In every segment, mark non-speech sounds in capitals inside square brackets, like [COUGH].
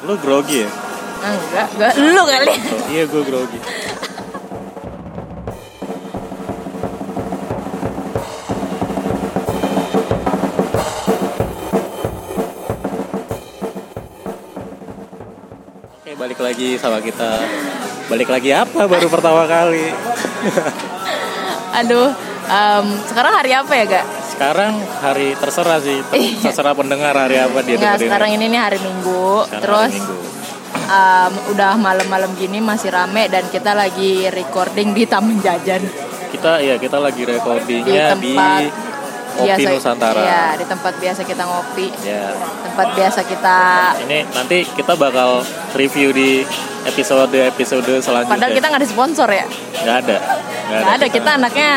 Lu grogi ya? Enggak, enggak lu kali. Oh, iya gue grogi. Oke balik lagi sama kita. Balik lagi apa baru pertama kali? [LAUGHS] Aduh, em, sekarang hari apa ya, Gak? Sekarang hari terserah sih, Iya. terserah pendengar hari apa dia Enggak, dengerin. sekarang ini nih hari Minggu. Sekarang Terus hari Minggu. em, udah malam-malam gini masih rame dan kita lagi recording di Taman Jajan. kita ya kita lagi Di recordingnya di, tempat Kopi Nusantara. Iya, di tempat biasa kita ngopi. Ya, Tempat biasa kita ini nanti kita bakal review di episode episode selanjutnya. Padahal kita nggak ada sponsor ya. nggak ada, Nggak ada, kita anaknya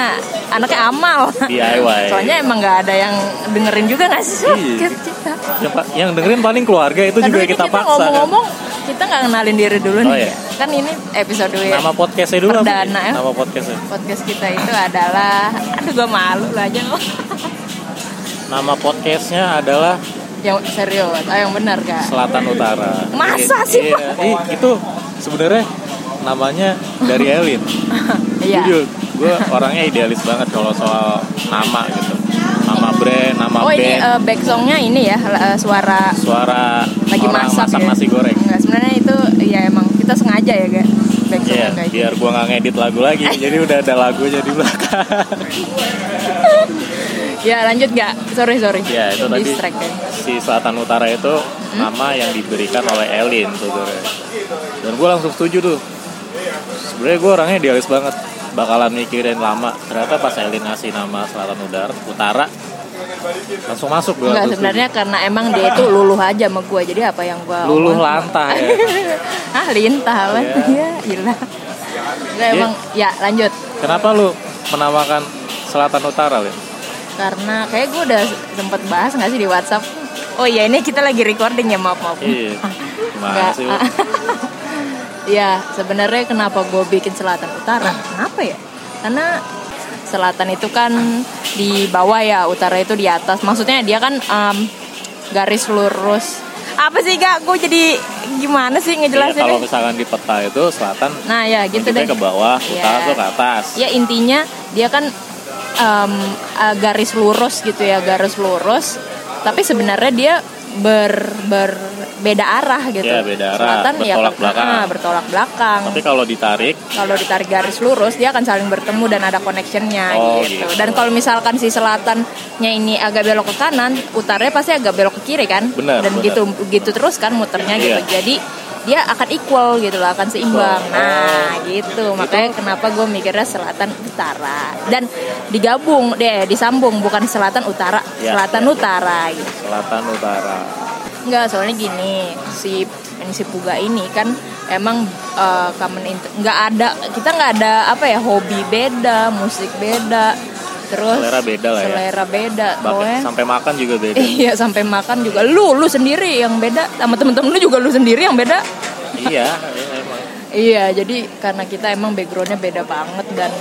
anaknya amal. DIY. Soalnya emang nggak ada yang dengerin juga nggak sih Iya. podcast kita. yang, dengerin paling keluarga itu Aduh, juga ini kita, paksa. kan. ngomong-ngomong kita nggak kenalin diri dulu Oh, nih. iya. Kan ini episode Nama podcastnya dulu? Perdana, ya. Nama podcastnya. podcast kita itu adalah aduh gue malu lah aja [LAUGHS] Nama podcastnya adalah yang serius ah yang benar gak Selatan Utara. Masa sih, Iya, Ih, itu sebenarnya namanya dari Elin. [LAUGHS] iya Jujur, gue orangnya idealis banget kalau soal nama gitu. Nama brand, nama oh ini band, eh, back songnya ini ya eh, suara suara lagi orang masak, masak ya? nasi goreng. Enggak sebenarnya itu ya emang kita sengaja ya gak back songnya kayak gitu. biar gua nggak ngedit lagu lagi, [LAUGHS] jadi udah ada lagunya di belakang. [LAUGHS] ya lanjut gak sorry sorry ya itu tadi Distract ya. si Selatan Utara itu Hmm? nama yang diberikan oleh Elin sebenarnya. Dan gua langsung setuju tuh. Sebenarnya gua orangnya idealis banget, bakalan mikirin lama. Ternyata pas Elin ngasih nama Selatan Utara, Utara langsung masuk gua. Enggak sebenarnya karena emang dia itu luluh aja sama gue jadi apa yang gue luluh lantah ya. [LAUGHS] ah lintah apa Iya. [LAUGHS] ya gila Enggak emang ya lanjut Kenapa lu menamakan Selatan Utara, Lin? karena kayak gue udah sempet bahas nggak sih di WhatsApp oh iya ini kita lagi recording ya maaf maaf Iya. [LAUGHS] Gimana sih? Ya sebenarnya kenapa gue bikin selatan utara? Kenapa ya? Karena selatan itu kan di bawah ya utara itu di atas. Maksudnya dia kan em, garis lurus. Apa sih gak gue jadi gimana sih Iya, kalau misalkan di peta itu selatan nah ya gitu deh. ke bawah, utara Iya. tuh ke atas. ya intinya dia kan eh, garis lurus gitu ya garis lurus. Tapi sebenarnya dia ber berbeda arah gitu Iya, beda arah, selatan ya bertolak ke- belakang. ah, bertolak belakang Tapi kalau ditarik, kalau ditarik garis lurus dia akan saling bertemu dan ada connectionnya Oh, gitu. gitu. Dan kalau misalkan si selatannya ini agak belok ke kanan, utaranya pasti agak belok ke kiri kan? Benar, Dan benar. gitu gitu terus kan muternya gitu. Iya. Jadi dia akan equal gitu lah, akan seimbang. Nah, gitu. Makanya kenapa gue mikirnya selatan utara dan digabung deh, disambung bukan selatan utara, Iya, selatan iya, utara gitu. selatan utara. Enggak, soalnya gini, si ini si Puga ini kan emang eh, common int- nggak ada kita nggak ada apa ya hobi beda, musik beda, terus Selera beda lah ya. selera beda, Bahkan pokoknya. sampai makan juga beda. Iya sampai makan juga lu lu sendiri yang beda sama temen-temen lu juga lu sendiri yang beda. iya, iya, [LAUGHS] emang. Iya jadi karena kita emang backgroundnya beda banget dan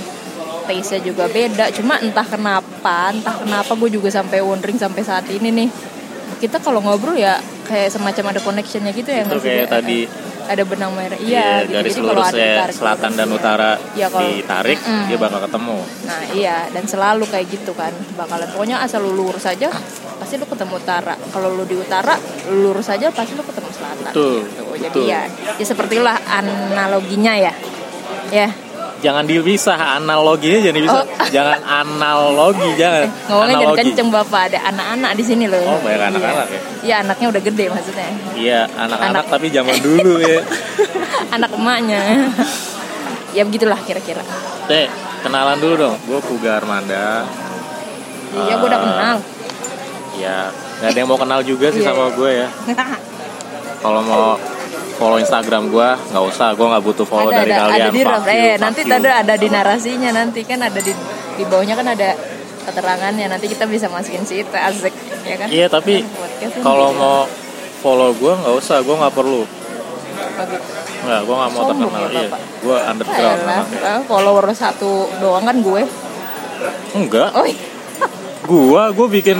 taste-nya juga beda. Cuma entah kenapa, entah kenapa gue juga sampai wondering sampai saat ini nih. Kita kalau ngobrol ya kayak semacam ada connectionnya gitu ya Itu kayak tadi ada benang merah. iya, Iya, gitu. garis Jadi kalau ada lurusnya ditarik selatan lurus. dan utara Iya, kalau- ditarik, Mm-mm. dia bakal ketemu. Nah iya dan selalu kayak gitu kan bakalan pokoknya asal lu lurus aja pasti lu ketemu utara. Kalau lu di utara lu lurus aja pasti lu ketemu selatan. Betul, Gitu. Jadi betul. ya, ya sepertilah analoginya ya. Ya. Jangan dipisah analoginya jangan dipisah. Oh. Jangan analogi, jangan. Ngomongnya jadi analogi. kenceng bapak ada anak-anak di sini loh. Oh, banyak anak-anak iya. ya? Iya anaknya udah gede maksudnya. Iya, anak-anak Anak. tapi zaman dulu ya. [LAUGHS] Anak emaknya. ya begitulah kira-kira. Teh, kenalan dulu dong. Gue Puga Armanda. Iya gue udah Ah. kenal. Ya, nggak ada yang mau kenal juga sih Iya, sama iya. gue ya. [LAUGHS] Kalau mau follow Instagram gue, nggak usah. Gue nggak butuh follow ada dari ada, kalian. ada di Fuck you, Eh fuck nanti you. ada ada di narasinya nanti kan ada di di bawahnya kan ada keterangannya nanti kita bisa masukin situ asik ya kan Iya, tapi Podcast kan kalau gitu. mau follow gue nggak usah. Gue nggak perlu. Apa gitu. Nggak, gue nggak mau Sombong terkenal. ya, Iya, gue underground. Ayolah, anaknya. eh, follower satu doang kan gue Enggak, oh iya. gue gue bikin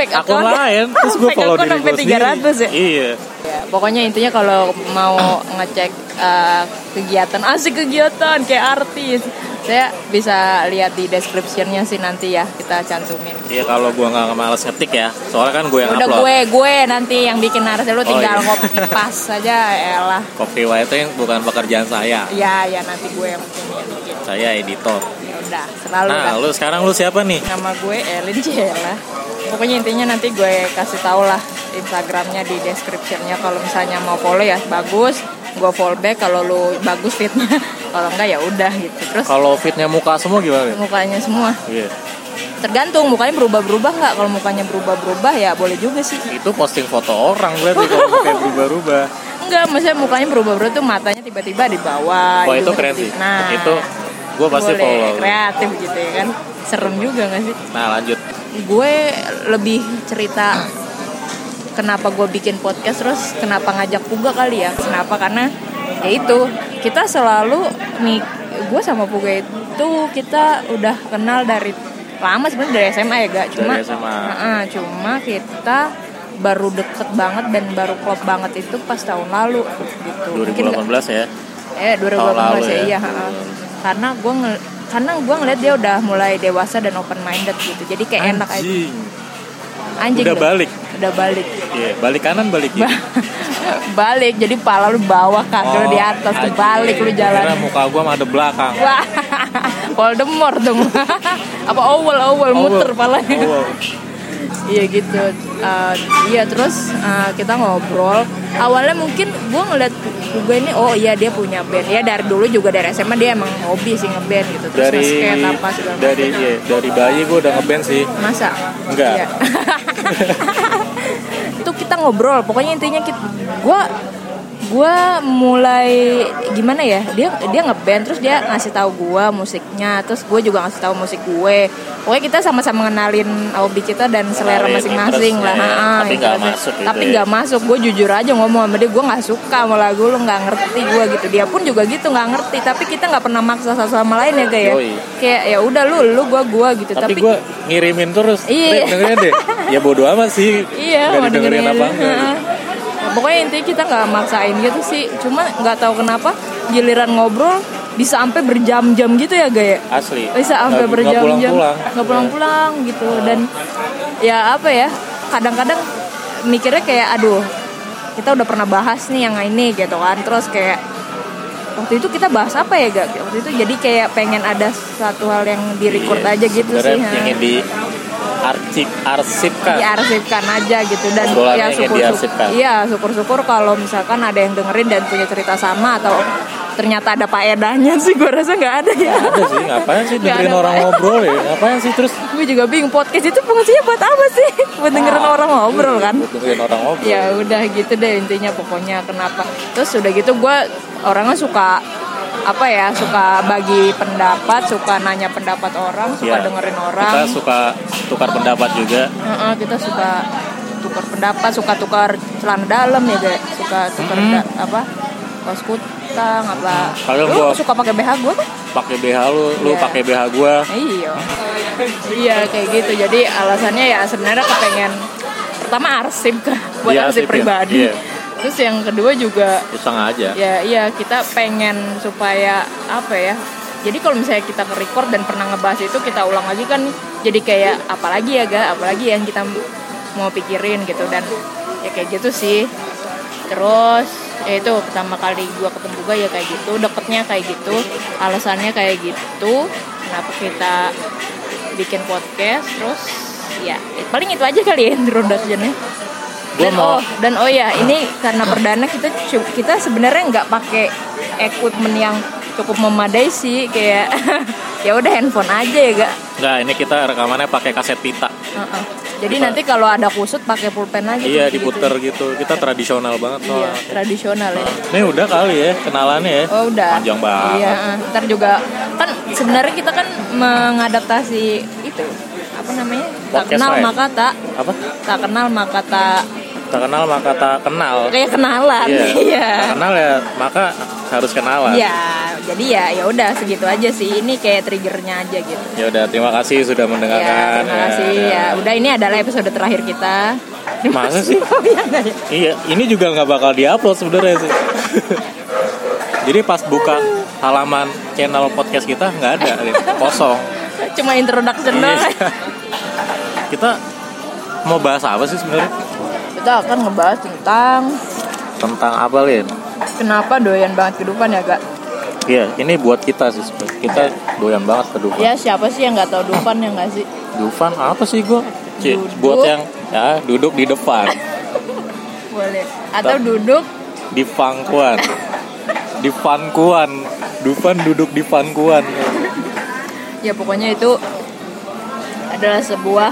fake akun lain [LAUGHS] terus gue follow diri sampai gue sendiri. 300 ya Iya. Ya, pokoknya intinya kalau mau ngecek uh, kegiatan asik kegiatan kayak artis saya bisa lihat di descriptionnya sih nanti ya kita cantumin Iya kalau gua nggak males ngetik ya, soalnya kan gue yang udah upload. gue gue nanti yang bikin narasi lu tinggal iya. ngopi [LAUGHS] pas saja elah Copy writing bukan pekerjaan saya. ya ya nanti gue yang ya bikin Saya editor. Udah selalu Nah, kan lu sekarang lu siapa nih? nama gue Elin Jela. Pokoknya intinya nanti gue kasih tau lah Instagramnya di descriptionnya. Kalau misalnya mau follow ya bagus. Gue follow back kalau lu bagus fitnya [LAUGHS] kalau enggak ya udah gitu. Terus Kalau fitnya muka semua gimana? mukanya semua. Iya. tergantung mukanya berubah-berubah nggak? Kalau mukanya berubah-berubah ya boleh juga sih. Itu posting foto orang berarti kalau mukanya berubah-ubah. [LAUGHS] enggak maksudnya mukanya berubah-berubah tuh matanya tiba-tiba di bawah Wah itu hidung keren sih. nah. Itu gue pasti boleh follow. kreatif gitu ya kan serem juga nggak sih Nah lanjut. gue lebih cerita kenapa gue bikin podcast terus kenapa ngajak Puga kali ya kenapa karena ya itu kita selalu nih gue sama Puga itu kita udah kenal dari lama sebenarnya dari SMA ya gak cuma Dari SMA. Heeh, cuma kita baru deket banget dan baru klop banget itu pas tahun lalu gitu Mungkin nggak- 2018 ya. Eh 2018 Tahun lalu ya, ya. iya. Karena gue ngel- karena gue ngeliat dia udah mulai dewasa dan open minded gitu. Jadi kayak enak aja. Anjing. Anjing Udah balik. Udah balik. Iya, balik kanan balik kiri. [LAUGHS] balik. Jadi pala lu bawah kaki lu di atas anjing. balik lu Kira jalan. muka gua ada belakang. Wah, [LAUGHS] Voldemort dong. [LAUGHS] Apa owel owel muter palanya. Oh, Iya gitu. Uh, iya terus uh, kita ngobrol. Awalnya mungkin gue ngeliat gue ini oh iya dia punya band. Ya dari dulu juga dari SMA dia emang hobi sih ngeband gitu. Terus dari apa segala macam. dari iya, dari bayi gua udah ngeband sih. Masa? Enggak. Iya. [LAUGHS] itu kita ngobrol. Pokoknya intinya kita gue gue mulai gimana ya dia dia ngeband terus dia ngasih tahu gue musiknya terus gue juga ngasih tahu musik gue pokoknya kita sama-sama ngenalin hobi kita dan selera masing-masing lah interestnya, Ha, tapi nggak masuk gitu tapi ya. nggak masuk gue jujur aja ngomong sama dia gue nggak suka sama lagu lu nggak ngerti gue gitu dia pun juga gitu nggak ngerti tapi kita nggak pernah maksa satu sama lain ya kayak Yoi. kayak ya udah lu lu gue gue gitu Tapi, tapi, gua ngirimin terus. Iya. Dengerin deh. Ya bodo amat sih. Iya, Nggak mau didengerin dengerin apa enggak. Pokoknya intinya kita nggak maksain gitu sih. Cuma nggak tahu kenapa giliran ngobrol bisa sampai berjam-jam gitu ya gaya. Asli. Bisa sampai berjam-jam. Nggak pulang-pulang gitu dan ya apa ya? Kadang-kadang mikirnya kayak aduh kita udah pernah bahas nih yang ini gitu kan. Terus kayak waktu itu kita bahas apa ya gak? Waktu itu jadi kayak pengen ada satu hal yang di record Iya, aja gitu sih. ingin di arsip arsipkan. diarsipkan aja gitu dan ya syukur diarsipkan. iya syukur-syukur kalau misalkan ada yang dengerin dan punya cerita sama atau ternyata ada faedahnya sih gue rasa nggak ada ya Ada sih, ngapain sih [LAUGHS] dengerin orang apa. ngobrol ya? Ngapain sih terus gue juga bingung podcast itu fungsinya buat apa sih [LAUGHS] buat dengerin orang ngobrol kan Buat dengerin orang ngobrol. ya udah gitu deh intinya pokoknya kenapa terus udah gitu gue orangnya suka apa ya suka bagi pendapat suka nanya pendapat orang suka Iya. dengerin orang Kita suka tukar pendapat juga. Heeh, kita suka tukar pendapat, suka tukar celana dalam ya, Dek. Suka tukar da- apa? kaos kutang apa. Kadang lu gua- suka pakai BH gue kan? Pakai BH lu, lu Iya. pakai BH gua. Iya. iya kayak gitu. Jadi alasannya ya sebenarnya kepengen pertama arsip kan [LAUGHS] buat Iya, arsip arsip ya. pribadi. Terus yang kedua juga Iseng aja. ya iya kita pengen supaya apa ya jadi kalau misalnya kita ke record dan pernah ngebahas itu kita ulang lagi kan jadi kayak apalagi ya ga? Apalagi yang kita mau pikirin gitu dan ya kayak gitu sih. Terus ya itu pertama kali gua ketemu gua ya kayak gitu deketnya kayak gitu alasannya kayak gitu kenapa kita bikin podcast terus ya paling itu aja kali ya introductionnya dan mau- oh dan oh ya ini karena perdana kita kita sebenarnya nggak pakai equipment yang cukup memadai sih kayak [LAUGHS] ya udah handphone aja ya gak Enggak, ini kita rekamannya pakai kaset pita. Heeh. jadi Kita- nanti kalau ada kusut pakai pulpen aja Iya, gitu. diputer gitu. Kita tradisional banget iya soalnya. tradisional ya Ini udah kali ya kenalannya ya. Oh udah. Panjang banget. Iya, ntar juga kan sebenarnya kita kan mengadaptasi itu apa namanya? Tak Podcast kenal maka tak Apa? tak kenal maka tak Tak kenal maka tak kenal. kayak kenalan. Iya. [LAUGHS] Iya. Tak kenal ya maka harus kenalan. Iya, jadi ya ya udah segitu aja sih. Ini kayak triggernya aja gitu. Ya udah, terima kasih sudah Ya, mendengarkan. terima kasih ya. Udah ini adalah episode terakhir kita. Masa [LAUGHS] sih? Iya ya? Iya, ini juga nggak bakal diupload sebenarnya sih. [LAUGHS] Jadi pas buka halaman channel podcast kita nggak ada, Lin. kosong. Cuma introduction Iya. doang. Kita mau bahas apa sih sebenarnya? Kita akan ngebahas tentang Tentang apa, Lin? kenapa doyan banget kehidupan ya gak? Iya, ini buat kita sih. Kita doyan banget ke Dufan. Ya siapa sih yang nggak tahu Dufan ya nggak sih? Dufan apa sih gua? Cik, Duduk. buat yang ya duduk di depan, [LAUGHS] Boleh. Atau duduk di pangkuan. Di pangkuan. Dufan duduk di pangkuan. ya pokoknya itu adalah sebuah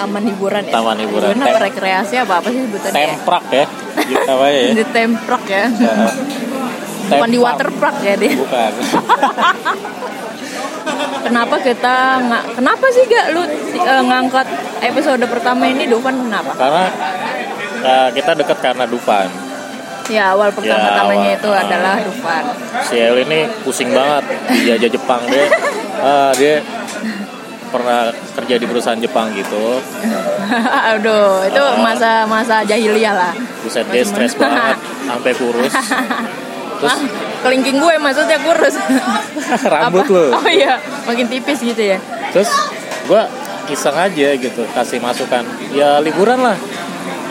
taman hiburan ya. Taman hiburan. Apa Tem- rekreasi apa apa sih sebutannya? ya? Temprak ya. Gitu namanya ya. Di temprak ya. Ya. [LAUGHS] Bukan di waterpark ya dia. Bukan. [LAUGHS] Kenapa kita nggak? Kenapa sih gak lu eh, ngangkat episode pertama ini Dufan kenapa? Karena eh, kita dekat karena Dufan. Ya awal pertama-tamanya awal. itu adalah Dufan. Si El ini pusing banget dijajah Jepang dia. ah, [LAUGHS] dia pernah kerja di perusahaan Jepang gitu. [LAUGHS] Aduh, itu masa-masa jahiliyah lah. Buset dia stres banget sampai kurus. [LAUGHS] Terus Hah? kelingking gue maksudnya kurus. [LAUGHS] rambut Apa? lu. Oh iya, makin tipis gitu ya. Terus gua iseng aja gitu kasih masukan. Ya liburan lah.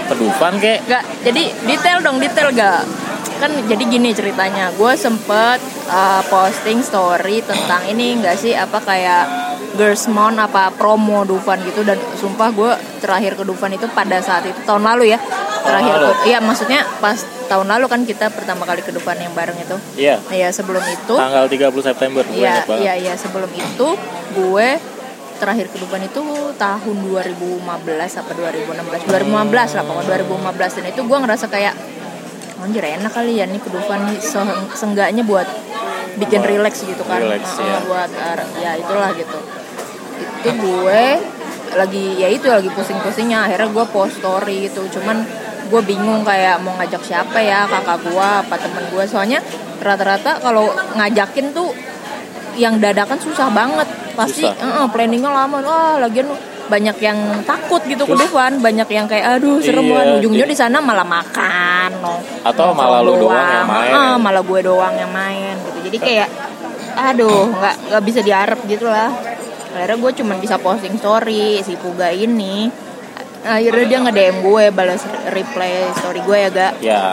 Ke Dufan kek. Gak, jadi detail dong, detail gak? Kan jadi gini ceritanya, gue sempet uh, posting story tentang ini nggak sih apa kayak Girls Month apa promo Dufan gitu dan sumpah gue terakhir ke Dufan itu pada saat itu tahun lalu ya. Terakhir ke, iya maksudnya pas tahun lalu kan kita pertama kali ke Dufan yang bareng itu. Iya. ya sebelum itu. Tanggal 30 September Iya, iya, iya. Sebelum itu gue terakhir ke Dufan itu tahun 2015 apa 2016 2015 lah pokoknya 2015 dan itu gue ngerasa kayak anjir enak kali ya nih ke Dufan nih Se- seenggaknya buat bikin relax gitu kan. relax, Heeh, ya. buat uh, ya itulah gitu itu gue lagi ya itu lagi pusing-pusingnya. Akhirnya gue post story gitu. Cuman gue bingung kayak mau ngajak siapa ya kakak gue apa temen gue. Soalnya rata-rata kalau ngajakin tuh yang dadakan susah banget. Pasti Susah. eh, planningnya lama. Wah lagian banyak yang takut gitu ke Dufan banyak yang kayak aduh serem Iya, banget. Ujungnya di sana malah makan no. Atau malah lu doang yang main. Heeh, malah gue doang yang main gitu. Jadi kayak aduh nggak nggak bisa diharap gitu lah akhirnya gue cuma bisa posting story si Puga ini akhirnya dia nge DM gue balas reply story gue ya gak Ya,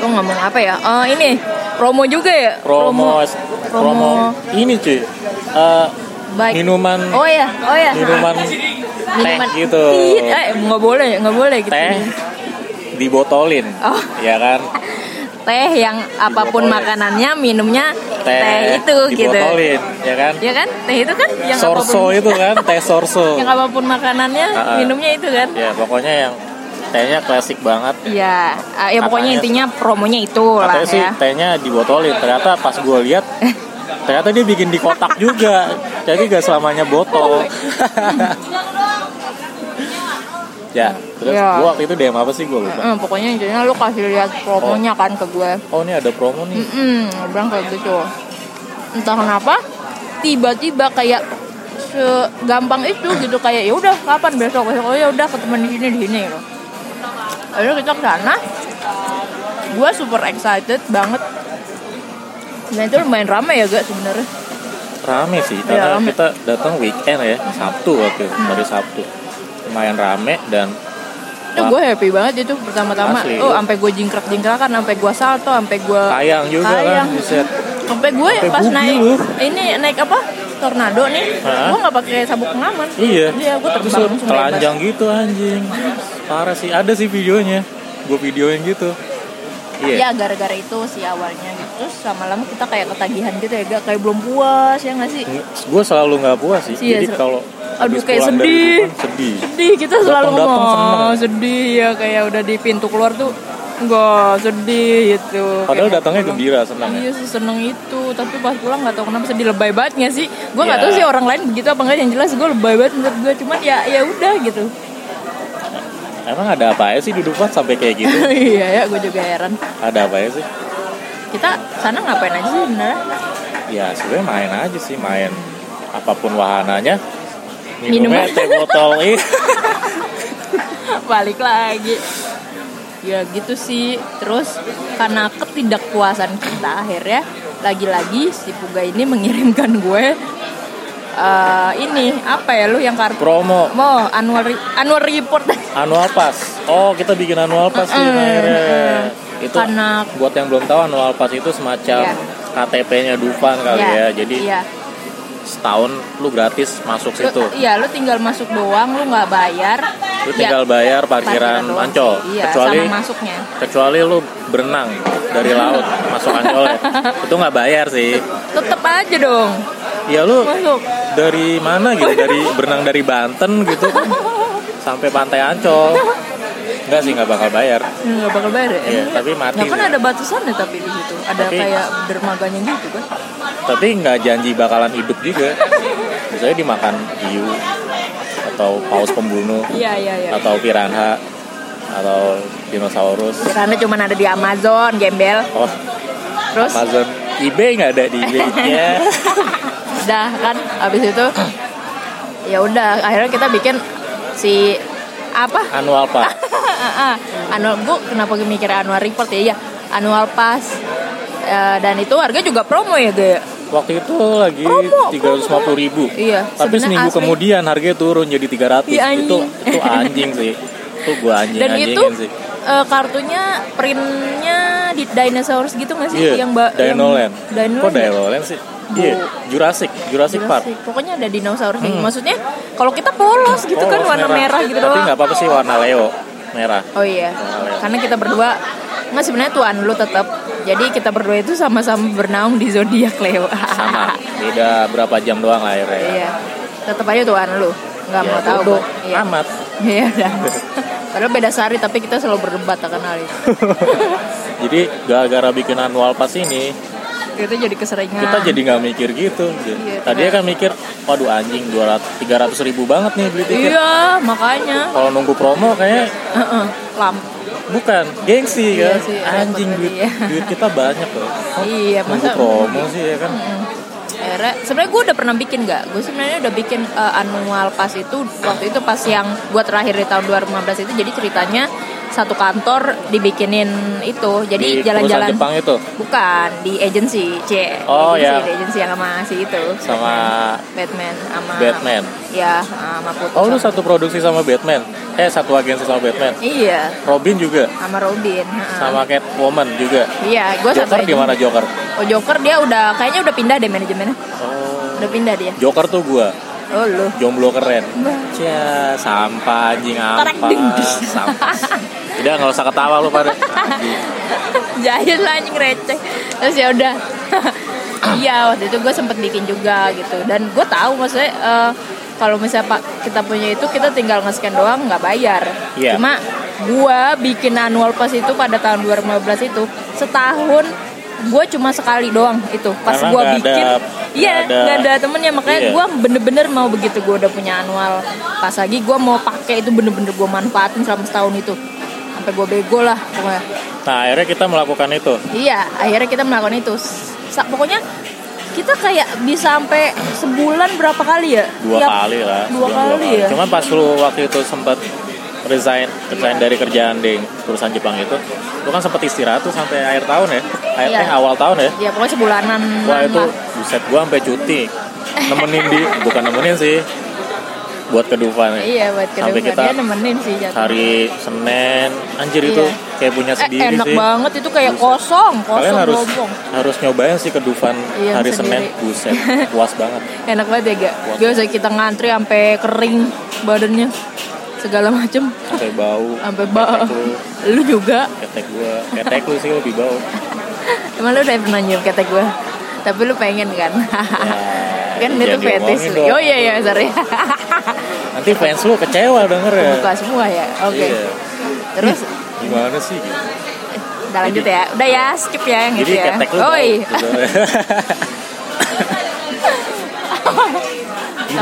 lo ngomong apa ya oh ini promo juga ya promo promo, ini cuy. Eh, baik minuman oh ya oh ya minuman teh gitu. Iya, eh nggak boleh nggak boleh gitu Teh dibotolin. Oh. Ya kan? [LAUGHS] teh yang apa pun makanannya minumnya teh, Teh, itu gitu dibotolin, ya kan? ya kan teh itu kan yang sorso apa pun itu kan, teh sorso. [LAUGHS] yang apa pun makanannya ah. minumnya itu kan Ya, pokoknya yang tehnya klasik banget. Iya, ah, ya pokoknya intinya promonya itu lah sih ya. tehnya dibotolin. Ternyata pas gue lihat [LAUGHS] ternyata dia bikin di kotak juga. Jadi gak selamanya botol. [LAUGHS] ya, terus Ya. gue waktu itu DM apa sih gue lupa. Eh, pokoknya intinya lu kasih lihat promonya kan ke gue. Oh ini ada promo nih. Mm -mm, bilang kayak gitu. Entah kenapa tiba-tiba kayak segampang itu gitu kayak ya udah kapan besok besok oh ya udah ketemu di sini di sini gitu. Akhirnya kita ke sana. Gue super excited banget. Dan itu lumayan ramai ya gak sebenarnya. Rame sih, Iya, karena rame. kita datang weekend ya, Sabtu waktu itu, hari Sabtu. Lumayan rame dan Itu gue happy banget itu pertama-tama. Asli. Oh, sampai gue jingkrak-jingkrakan, sampai gue salto, sampai gue sayang juga kan, sampai gue pas naik lu. ini naik apa tornado nih gue nggak pakai sabuk pengaman Iya. iya gue terbang telanjang gitu anjing. Parah sih, ada sih videonya. Gue videoin gitu. Iya. ya gara-gara itu sih awalnya gitu terus lama-lama kita kayak ketagihan gitu ya gak kayak belum puas ya nggak sih Gue selalu nggak puas sih. Iya, Jadi ser- kalau Aduh, kayak sedih. Dufan, sedih. sedih kita selalu ngomong sedih ya kayak udah di pintu keluar tuh enggak sedih gitu Padahal Kayak datangnya pulang. gembira, senang ya. Iya sih seneng itu Tapi pas pulang gak tau kenapa sedih lebay banget gak sih Gue gak Ya. tahu sih orang lain begitu apa enggak Yang jelas gue lebay banget menurut gue Cuman ya ya udah gitu Emang ada apa ya sih di Dufan sampai kayak gitu? [LAUGHS] Iya ya gue juga heran ada apa ya sih? Kita sana ngapain aja sih sebenarnya Ya sebenarnya main aja sih, main apa pun wahananya. Minum. Minumnya teh botol ini. [LAUGHS] balik lagi ya gitu sih terus karena ketidakpuasan kita akhirnya lagi-lagi si Puga ini mengirimkan gue eh, ini apa ya lu yang kartu? Promo. Mau annual re- annual report. [LAUGHS] Annual pass. Oh kita bikin annual pass sih Mm-mm. akhirnya itu karena buat yang belum tahu annual pass itu semacam Iya. KTP-nya Dufan kali ya. Jadi iya. setahun lu gratis masuk Lu- situ. iya lu tinggal masuk doang lu nggak bayar lu Ya, tinggal bayar parkiran doang. Ancol. Iya, kecuali sama masuknya. kecuali lu berenang dari laut masuk Ancol ya. [LAUGHS] Itu nggak bayar sih. Tetep aja dong ya lu masuk. dari mana gitu? Dari berenang dari Banten gitu. Sampai pantai Ancol. Enggak sih nggak bakal bayar. Nggak bakal bayar ya? Iya, tapi mati Ya kan ada batasannya tapi di situ. Ada Tapi- kayak dermaganya gitu kan? Tapi nggak janji bakalan hidup juga. Misalnya dimakan hiu atau paus pembunuh iya iya iya. atau piranha atau dinosaurus. Karena cuma ada di Amazon gembel. Oh. Terus? Amazon. eBay nggak ada di eBay [LAUGHS] ya udah kan? Habis itu ya udah. Akhirnya kita bikin si apa? Annual pass. [LAUGHS] Annual gue kenapa gue mikir annual report ya? Iya annual pass. Eh, dan itu harga juga promo ya gaya waktu itu lagi Promo, tiga ratus lima puluh ribu. Iya, tapi seminggu asli. kemudian harganya turun jadi 300 Iya, anjing. itu itu anjing sih. Itu gua anjing dan itu sih. eh, kartunya printnya di dinosaurus gitu nggak sih? Iya yang ba- Dinoland yang, kok Dinoland ya? Dinoland sih iya Jurassic Jurassic Park Jurassic. Pokoknya ada dinosaurus gitu. Maksudnya kalau kita polos gitu kan Polos warna merah, gitu tapi doang. nggak apa-apa sih warna Leo merah Oh iya. Karena kita berdua nggak sebenarnya tuan lu tetap. Jadi kita berdua itu sama-sama bernaung di zodiak Leo. sama [LAUGHS] beda berapa jam doang lah akhirnya iya. Tetap aja tuan lu. Nggak Ya, mau tahu bodoh. Iya. amat [LAUGHS] Iya dah. Padahal beda sehari tapi kita selalu berdebat akan hal itu. [LAUGHS] jadi gara-gara bikin annual pass ini Kita jadi keseringan. kita jadi nggak mikir gitu Iya, tadinya kan mikir waduh anjing 200 300 ribu banget nih beli tiket Iya, makanya. kalau nunggu promo kayak Heeh. Lam. bukan gengsi Iya kan sih, anjing duit tadi, duit kita banyak loh Iya, nunggu masa promo sih ya kan Akhirnya, sebenarnya gue udah pernah bikin gak? Gue sebenarnya udah bikin eh, annual pass itu waktu itu pas yang gue terakhir di tahun 2015 itu jadi ceritanya satu kantor dibikinin itu. Di jadi jalan-jalan Jepang itu? Bukan di agency c. Oh, agency, ya. di agency yang sama si itu. Sama Batman sama Batman. Ya sama Putri oh lu satu produksi sama Batman? Eh satu agensi sama Batman? Iya. Robin juga? Sama Robin sama Catwoman juga? Iya gue satu Joker di mana Joker? Oh Joker dia udah kayaknya udah pindah deh manajemennya. Oh. Udah pindah dia. Joker tuh gua oh lu. Jomblo keren. Cia, sampah anjing apa? sampah. Udah nggak usah ketawa lu pada jahil lah anjing receh. Terus ya udah. Iya waktu itu gue sempet bikin juga gitu. Dan gue tahu maksudnya eh, kalau misalnya pak kita punya itu kita tinggal nge-scan doang nggak bayar. Iya. cuma gue bikin annual pass itu pada tahun 2015 itu setahun gue cuma sekali doang itu pas gue bikin ada- iya nggak ada- nggak ada temennya makanya Iya. gue bener-bener mau begitu gue udah punya annual pas lagi gue mau pakai itu bener-bener gue manfaatin selama setahun itu sampai gue bego lah pokoknya nah akhirnya kita melakukan itu Iya, akhirnya kita melakukan itu. Sa- pokoknya kita kayak bisa sampai sebulan berapa kali ya? dua Tiap- kali lah Dua sebelum kali ya. cuman pas lu waktu itu sempat resign resign dari kerjaan di perusahaan Jepang itu lu kan sempat istirahat tuh sampai akhir tahun ya akhir Iya. eh, awal tahun ya Ya pokoknya sebulanan. wah itu lah. buset gua sampai cuti nemenin di bukan nemenin sih buat ke Dufan ya. Iya buat kedua Sampai kita dia nemenin sih jatuh. hari Senin anjir itu Iya. kayak punya Eh, sendiri enak sih banget itu kayak kosong, kosong kalian harus harus nyobain sih ke Dufan Iya, hari sendiri. Senin buset puas banget [LAUGHS] Enak banget ya gak? Buat- Biasa kita ngantri sampai kering badannya segala macem sampai bau sampai bau. Lu, Lu juga? ketek gua ketek lu sih lebih bau Emang lu udah pernah nyium ketek gue? Tapi lu pengen kan? Ya, kan itu fetish diomongin lu. Oh iya iya sorry. nanti fans lu kecewa denger ya Buka semua ya. Oke. Iya. Terus gimana sih gitu. udah lanjut ya. Udah ya, skip ya yang jadi itu ya. ketek lu bau Oi. [LAUGHS]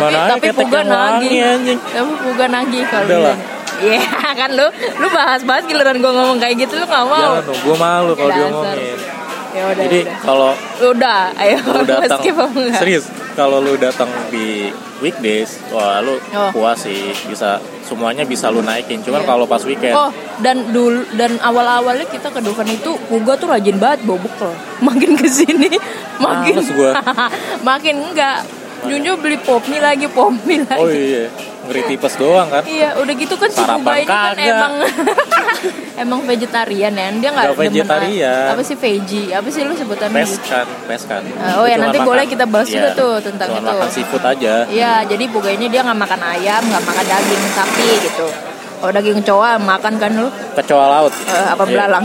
tapi aja tapi puga nagih. Tapi puga nagih kalau Udah lah. bilang. Iya [LAUGHS] kan lu lu bahas-bahas giliran gue ngomong kayak gitu lu gak mau. jangan dong gue malu kalau dia ngomongin Ya Ya udah. Jadi kalau udah, ayo lu [LAUGHS] datang serius kalau lu datang di weekdays wah lu Oh. puas sih bisa semuanya bisa lu naikin cuman Iya. kalau pas weekend Oh, dan dulu dan awal-awalnya kita ke Dufan itu Hugo tuh rajin banget bawa [LAUGHS] bekal. Makin ke sini makin Males gua. makin enggak. Junjo beli pop mie lagi, pop mie lagi. oh iya ngeri tipes doang kan Iya, udah gitu kan si Puga ini kan emang [LAUGHS] emang vegetarian ya. Dia nggak demen, vegetarian. Apa sih veggie? Apa sih lu sebutannya? pes kan pes kan Oh ya nanti makan- boleh kita bahas juga iya, tuh tentang itu. makan seafood aja Iya, jadi Puga ini dia nggak makan ayam, nggak makan daging sapi gitu. Oh daging coa makan kan lu? kecoa laut Eh, apa Iya. belalang?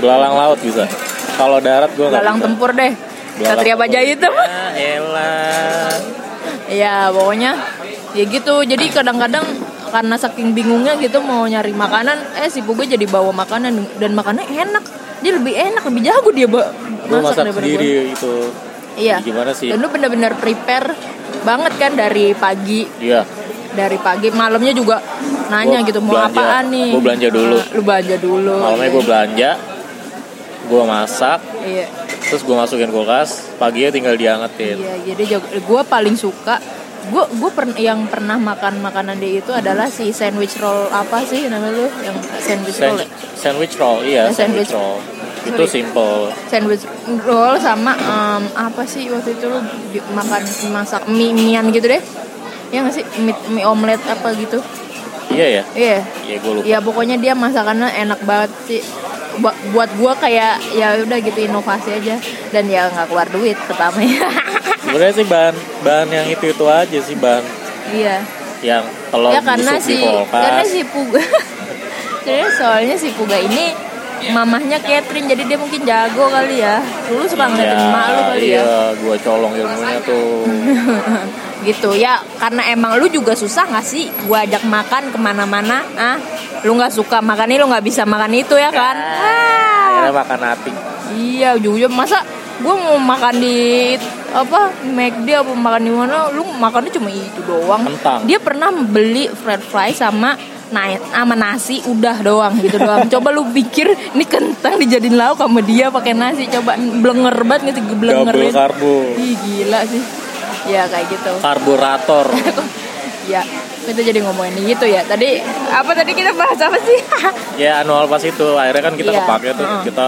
belalang laut bisa kalau darat gua nggak belalang bisa. tempur deh. Satria. Baja itu. ya elah Iya, pokoknya ya gitu. Jadi kadang-kadang karena saking bingungnya gitu mau nyari makanan, eh si Puga jadi bawa makanan dan makannya enak. Dia lebih enak, lebih jago dia ba- gua masak daripada sendiri itu Iya. gimana sih Dan lu bener-bener prepare banget kan dari pagi, iya dari pagi malamnya juga nanya Gua gitu mau belanja. apaan nih. Gua belanja dulu. Nah, lu belanja dulu. malamnya iya. gue belanja gue masak Iya. Terus gue masukin kulkas paginya tinggal diangetin. Iya, jadi gue paling suka gue gue pern yang pernah makan makanan dia itu adalah si sandwich roll apa sih namanya lu? Yang sandwich roll San- ya? sandwich roll iya Ya, sandwich, sandwich. roll. Itu Sorry. simple. Sandwich roll sama em, apa sih waktu itu lu makan masak mie mian gitu deh? Ya nggak sih? Mie, mie omelet apa gitu? Iya ya? Iya. Iya gue lupa. Ya pokoknya dia masakannya enak banget sih buat gue kayak ya udah gitu inovasi aja. Dan ya nggak keluar duit pertamanya [LAUGHS] sebenarnya sih bahan bahan yang itu itu aja sih bahan iya. yang telur ya karena si karena si Puga [LAUGHS] Jadi soalnya si Puga ini mamahnya Catherine jadi dia mungkin jago kali ya. Dulu suka ngeliatin emak lu kali iya ya gue colong ilmunya tuh [LAUGHS] gitu. Ya karena emang lu juga susah nggak sih? Gua ajak makan ke mana-mana ah? Lu nggak suka makan ini lu nggak bisa makan itu ya kan? Ah. akhirnya makan hati iya jujur. Masa gua mau makan di apa McD apa makan di mana? Lu makannya cuma itu doang. Kentang. dia pernah beli french fry sama naik sama nasi udah doang gitu doang. [LAUGHS] Coba lu pikir ini kentang dijadiin lauk sama dia pakai nasi. Coba blenger banget gitu blenger. double karbo. Ih gila sih Ya kayak gitu. Karburator. [LAUGHS] Ya kita jadi ngomongin gitu ya. Tadi apa tadi kita bahas apa sih? [LAUGHS] ya annual pass itu. Akhirnya kan kita Iya, kepake tuh. heeh. kita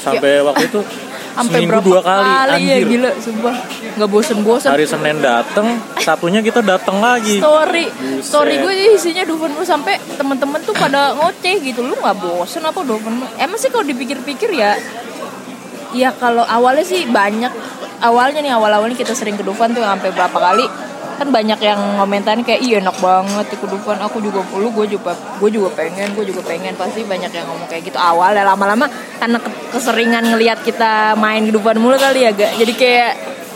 sampai waktu itu [LAUGHS] Sampai seminggu berapa dua kali, ya anjir. gila sumpah. Gak bosen-bosen. Hari Senin dateng Sabtunya kita datang lagi. Story. Buset. Story gue isinya Dufan lu sampai temen-temen tuh pada ngoceh gitu. Lu gak bosen apa lu Emang sih kalau dipikir-pikir ya Ya kalau awalnya sih banyak. Awalnya nih awal-awalnya kita sering ke Dufan tuh sampai berapa kali. Kan banyak yang ngomentarin kayak iya enak banget di Dufan. Aku juga lu gue juga gue juga pengen gue juga pengen. Pasti banyak yang ngomong kayak gitu. Awal ya lama-lama karena ke- keseringan ngelihat kita main di Dufan mulu kali ya gak. Jadi kayak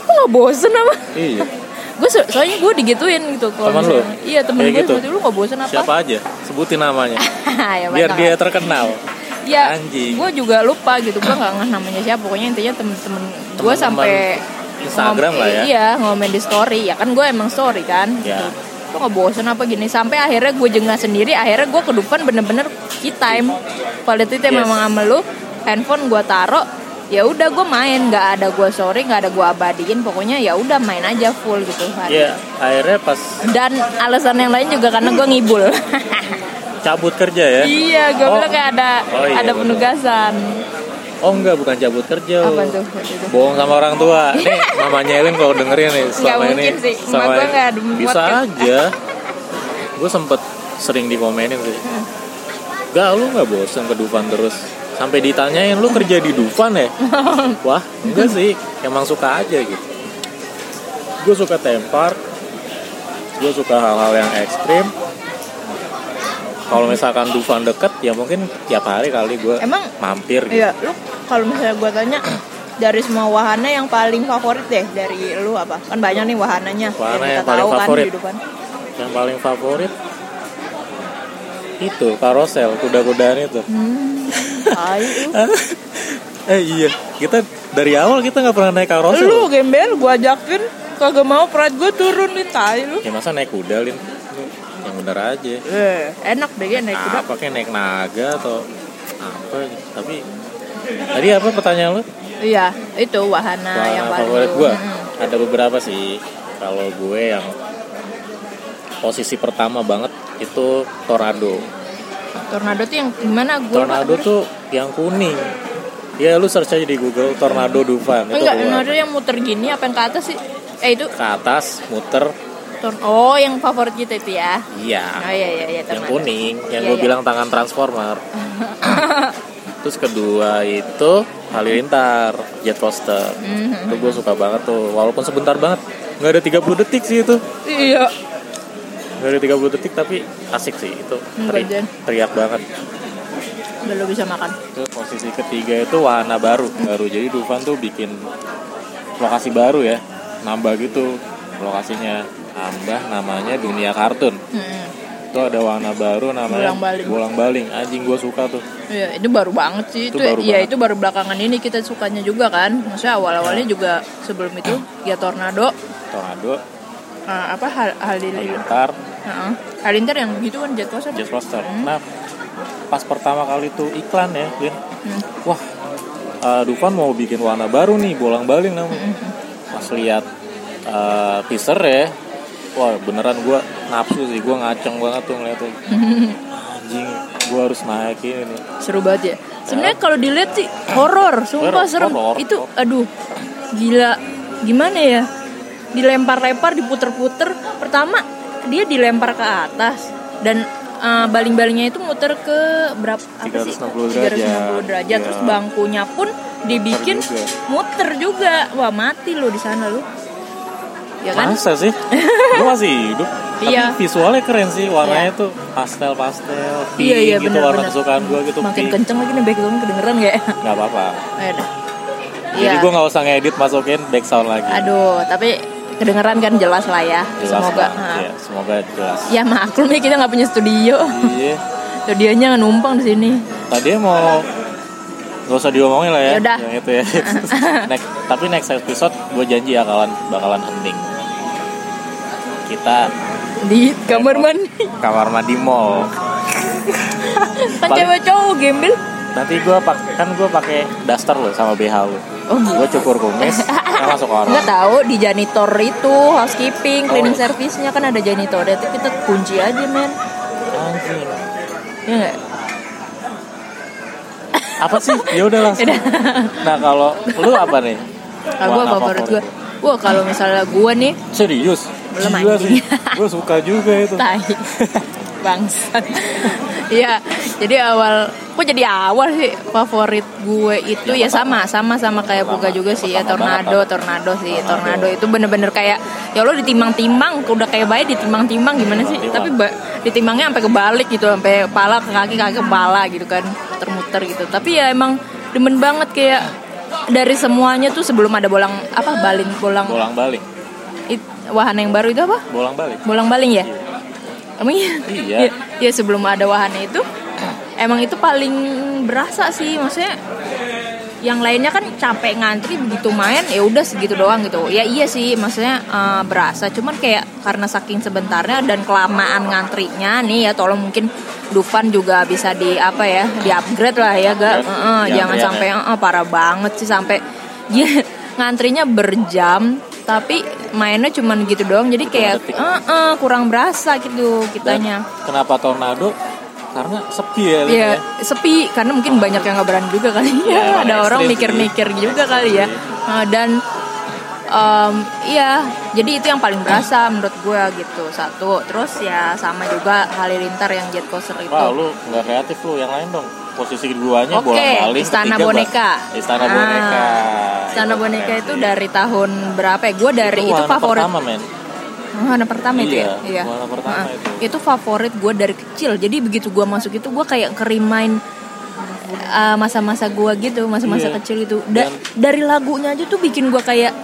kok gak bosen apa? Iya. [LAUGHS] Gue so- soalnya gue digituin gitu kalau Temen lu? misalnya- iya temen Kayak gue gitu? lu gak bosen apa? Siapa aja? Sebutin namanya. [LAUGHS] Ya, biar dia terkenal ya gue juga lupa gitu. Gue nggak ngeh namanya siapa. Pokoknya intinya temen-temen gue sampai Instagram lah ya. iya ngomen di story. Ya kan gue emang story kan. Ya. gitu. Gue gak bosen apa gini. Sampai akhirnya gue jengah sendiri. Akhirnya gue ke depan bener-bener key time. Quality time Yes. memang sama lu. Handphone gue taro. Ya udah gue main. Nggak ada gue sorry nggak ada gue abadiin. Pokoknya ya udah main aja full gitu. Ya akhirnya pas dan alasan yang lain juga karena gue ngibul [LAUGHS] cabut kerja ya? Iya gue Oh. bilang kayak ada Oh, iya, ada betul. penugasan. Oh enggak bukan cabut kerja. Apa tuh bohong sama orang tua. [LAUGHS] Nih mamanya Elin kalau dengerin nih selama Nggak ini mungkin sih. Ini- nggak ada bisa podcast. aja. Gue sempet sering dikomenin sih. Gak lu nggak bosen ke Dufan terus. Sampai ditanyain lu kerja di Dufan ya? [LAUGHS] Wah enggak sih. Emang suka aja gitu. Gue suka tempar gue suka hal-hal yang ekstrim kalau misalkan Dufan deket ya mungkin tiap hari kali gue Emang mampir gitu. Iya, lu kalau misalnya gue tanya [CLEARS THROAT] dari semua wahana yang paling favorit deh dari lu apa? Kan banyak nih wahananya Wahana kita yang paling tahu favorit. kan di depan. yang paling favorit itu karosel kuda-kudaan itu Hmm, [LAUGHS] eh iya kita dari awal kita nggak pernah naik karosel Lu gembel gue ajakin kagak mau perat gue turun nih tai lu. ya masa naik kuda lin yang bener aja Eh, enak deh ya naik kuda. apa kayak naik naga atau apa tapi tadi apa pertanyaan lu Iya, itu wahana, Wahana yang paling favorit gue Mm-mm. ada beberapa sih. Kalau gue yang posisi pertama banget itu tornado. Tornado tuh yang gimana? Gue Tornado tuh yang kuning. Ya lu search aja di Google tornado Dufan itu enggak, keluar. tornado yang muter gini apa yang ke atas sih? Eh itu ke atas muter tor- Oh, yang favorit kita itu ya. iya. Oh iya iya iya yang kuning yang Iya, gue iya. bilang tangan transformer. [LAUGHS] Terus kedua itu halilintar jet coaster Mhm. itu gue suka banget tuh. Walaupun sebentar banget. Nggak ada 30 detik sih itu. Iya. nggak ada 30 detik tapi asik sih itu. Teri- teriak banget. Belum bisa makan. itu posisi ketiga itu wahana baru baru. Jadi Dufan tuh bikin lokasi baru ya. Nambah gitu lokasinya nambah namanya dunia kartun Mm. itu ada wahana baru namanya Bolang-baling. bolang baling anjing gue suka tuh Iya, itu baru banget sih. Itu Itu, baru ya banget. itu baru belakangan ini kita sukanya juga kan. Maksudnya awal-awalnya juga sebelum itu ya tornado tornado uh, apa hal halilintar. Heeh. Halilintar yang gitu kan jet coaster. jet coaster Hmm. nah pas pertama kali tuh iklan ya Lin Hmm. wah eh, Dufan mau bikin warna baru nih bolang baling namanya Hmm. pas lihat eh, teaser ya wah beneran gue nafsu sih gue ngaceng banget tuh ngeliat tuh [LAUGHS] anjing gue harus naik ini Seru banget ya. Sebenarnya kalau dilihat sih horor, sumpah Horor, serem. horor. Itu aduh gila. Gimana ya? Dilempar-lempar, diputer-puter. Pertama dia dilempar ke atas dan uh, baling-balingnya itu muter ke berapa apa sih? 360 derajat. 360 derajat. Iya. Terus bangkunya pun dibikin Muter juga. muter juga. Wah, mati lo di sana lu. Ya kan? masa sih gue masih hidup tapi Iya. visualnya keren sih warnanya tuh pastel pastel pink Iya, iya, gitu bener, warna bener. kesukaan gue gitu Makin pink kenceng lagi nih background kedengeran gak ya? nggak apa-apa jadi Iya. gue nggak usah ngedit masukin back sound lagi Aduh, tapi kedengeran kan jelas lah ya. Jelas Semoga. lah. Iya, semoga jelas Ya maklum ya kita nggak punya studio. iya Studionya numpang di sini. tadi mau Gak usah diomongin lah ya Yaudah. Yang itu ya [LAUGHS] next, Tapi next episode Gue janji bakalan Bakalan ending Kita Di kamar mandi. Kamar mandi mall kan cewek cowok gembel. Nanti gue pak Kan gue pakai daster loh Sama BH lo Oh. Gue cukur kumis Kita masuk Nggak orang tahu di janitor itu housekeeping, cleaning Oh. service-nya kan ada janitor. Itu kita kunci aja men. Anjing Ya nggak? Apa sih? Ya udah langsung. Nah kalau Lu apa nih? Gue favorit gue. Wah kalau misalnya gue nih Serius? Belum, Gila anjing. sih Gue suka juga [LAUGHS] itu tai bangsat Iya, jadi awal kok jadi awal sih favorit gue itu ya, Ya, sama sama sama kayak. Buga juga sih ya banget, tornado tornado sih Tornado. tornado itu bener-bener kayak ya lo ditimbang-timbang udah kayak bayi ditimbang-timbang gimana sih Timbang-timbang. tapi ba- ditimbangnya sampai kebalik gitu sampai kepala ke kaki kaki ke kepala gitu kan muter-muter gitu tapi ya emang demen banget kayak dari semuanya tuh sebelum ada bolang apa baling bolang Bolang balik it- wahana yang baru itu apa? Bolang balik bolang baling ya? Emang iya? Iya. Ya, ya sebelum ada wahana itu emang itu paling berasa sih. Maksudnya yang lainnya kan capek ngantri begitu main ya udah segitu doang gitu. Ya iya sih maksudnya eh, berasa. Cuman kayak karena saking sebentarnya dan kelamaan ngantrinya nih ya tolong mungkin Dufan juga bisa di apa ya di upgrade lah ya Ya, gak eh, di jangan sampai eh, parah banget sih sampai dia [LAUGHS] ngantrinya berjam tapi mainnya cuman gitu doang jadi kayak eh, eh, kurang berasa gitu Dan kitanya kenapa tornado? Karena sepi ya. Iya ya. sepi karena mungkin banyak yang nggak berani juga kali Iya, ya [LAUGHS] emang ada orang mikir-mikir juga kali ya Nah, dan em, iya jadi itu yang paling berasa menurut gue gitu satu terus ya sama juga halilintar yang jet coaster itu Wah lu nggak kreatif lu yang lain dong. Posisi keduanya Oke, bolang balik. Istana ketiga, Boneka. Istana Ah, boneka. Istana boneka itu dari tahun berapa ya? Gue dari itu, wahana favorit Pertama men. Wahana pertama itu ya? Iya, wahana pertama Ah, itu. Itu favorit gue dari kecil. Jadi begitu gue masuk itu gue kayak kerimain uh, masa-masa gue gitu, masa-masa Iya. kecil itu. Da- Dan- dari lagunya aja tuh bikin gue kayak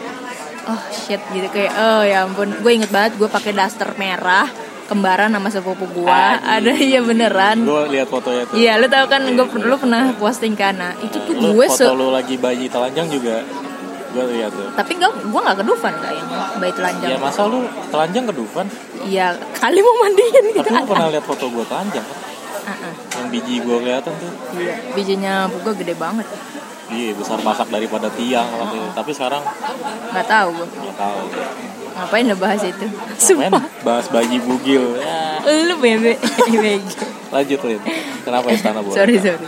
oh shit gitu kayak oh ya ampun. Gue inget banget gue pakai daster merah kembaran sama sepupu. Anjing. Ada iya beneran. Gue lihat fotonya tuh. Iya, lu tau kan gue lu pernah posting kan. Nah, itu tuh Lu gue foto lu lagi bayi telanjang juga. Gue lihat tuh. tapi gue gue nggak ke Dufan kayaknya bayi telanjang. Ya masa lu telanjang ke Dufan? Iya, kali mau mandiin gitu. Tapi lu pernah lihat foto gue telanjang kan? Ah. Yang biji gue kelihatan tuh. Iya, bijinya buka gede banget. Iya besar pasak daripada tiang. Tapi sekarang nggak tahu gue nggak tahu. Ngapain lo bahas itu? Sumpah. Bahas bayi bugil. Ya, lu bebe [LAUGHS] lanjut Lin. Kenapa istana boneka? sorry sorry.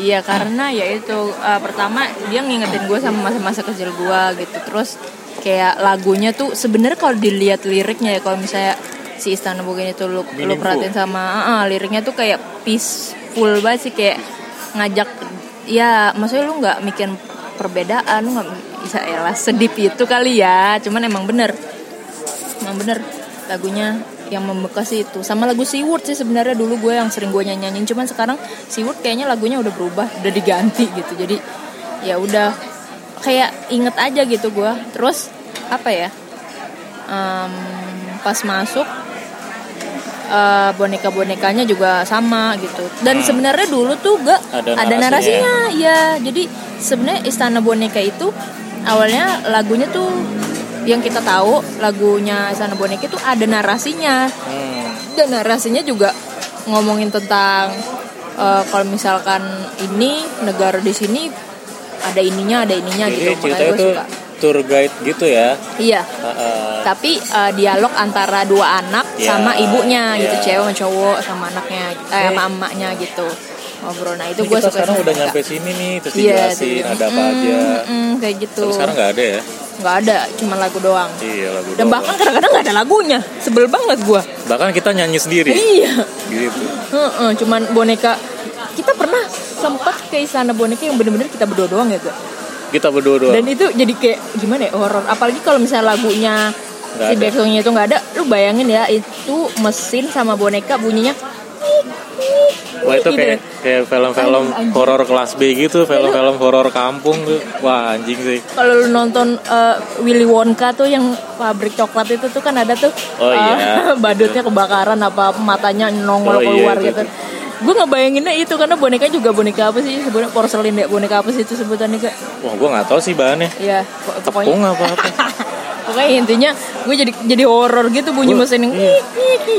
Iya karena ya itu uh, pertama dia ngingetin gue sama masa-masa kecil gue gitu. Terus kayak lagunya tuh sebenarnya kalau dilihat liriknya ya kalau misalnya si Istana Bogin itu lu, lu perhatiin sama ah, liriknya tuh kayak peaceful banget sih kayak ngajak ya maksudnya lu nggak mikir perbedaan lu nggak ya lah sedip itu kali ya. Cuman emang bener. Emang bener lagunya yang membekas itu. Sama lagu Seaward sih sebenarnya dulu gue yang sering gue nyanyiin. Cuman sekarang Seaward kayaknya lagunya udah berubah udah diganti gitu. Jadi ya udah kayak inget aja gitu gue. Terus apa ya Em, pas masuk eh, boneka-bonekanya juga sama gitu. Dan sebenarnya dulu tuh gak Ada ada, narasinya. narasinya ya jadi sebenarnya istana boneka itu awalnya lagunya tuh yang kita tahu lagunya istana boneka itu ada narasinya Hmm. dan narasinya juga ngomongin tentang eh, kalau misalkan ini negara di sini ada ininya ada ininya Jadi gitu makanya ceritanya gue suka tour guide gitu ya. iya Heeh. tapi eh, dialog antara dua anak Ya, sama ibunya gitu ya. cewek sama cowok sama anaknya eh, sama emaknya gitu ngobrol nah itu gue suka sekarang udah nyampe sini nih terus Iya, dijelasin ada apa Mm, aja. mm, kayak gitu Tapi sekarang nggak ada ya? nggak ada cuma lagu doang Iya lagu dan doang. bahkan kadang-kadang nggak ada lagunya sebel banget gue bahkan kita nyanyi sendiri. iya gitu. Heeh, cuman boneka kita pernah sempat ke istana boneka yang bener-bener kita berdua doang ya gak? Kita berdua doang. Dan itu jadi kayak gimana ya horor. Apalagi kalau misalnya lagunya Nggak si backsoundnya itu nggak ada, lu bayangin ya itu mesin sama boneka bunyinya Wah itu kayak kayak film-film horor kelas B gitu, film-film horor kampung tuh. Wah anjing sih. kalau lu nonton eh, Willy Wonka tuh yang pabrik coklat itu tuh kan ada tuh Oh, iya. eh, [LAUGHS] badutnya kebakaran apa matanya nongol Oh, iya, keluar itu gitu. Gue ngebayanginnya itu karena boneka juga boneka apa sih sebenarnya porselin ya boneka apa sih itu sebutannya kak? Wah gue nggak tahu sih bahannya. Ya pokoknya Tepung apa apa. [LAUGHS] pokoknya intinya gue jadi jadi horor gitu bunyi Gua- mesin yang iya.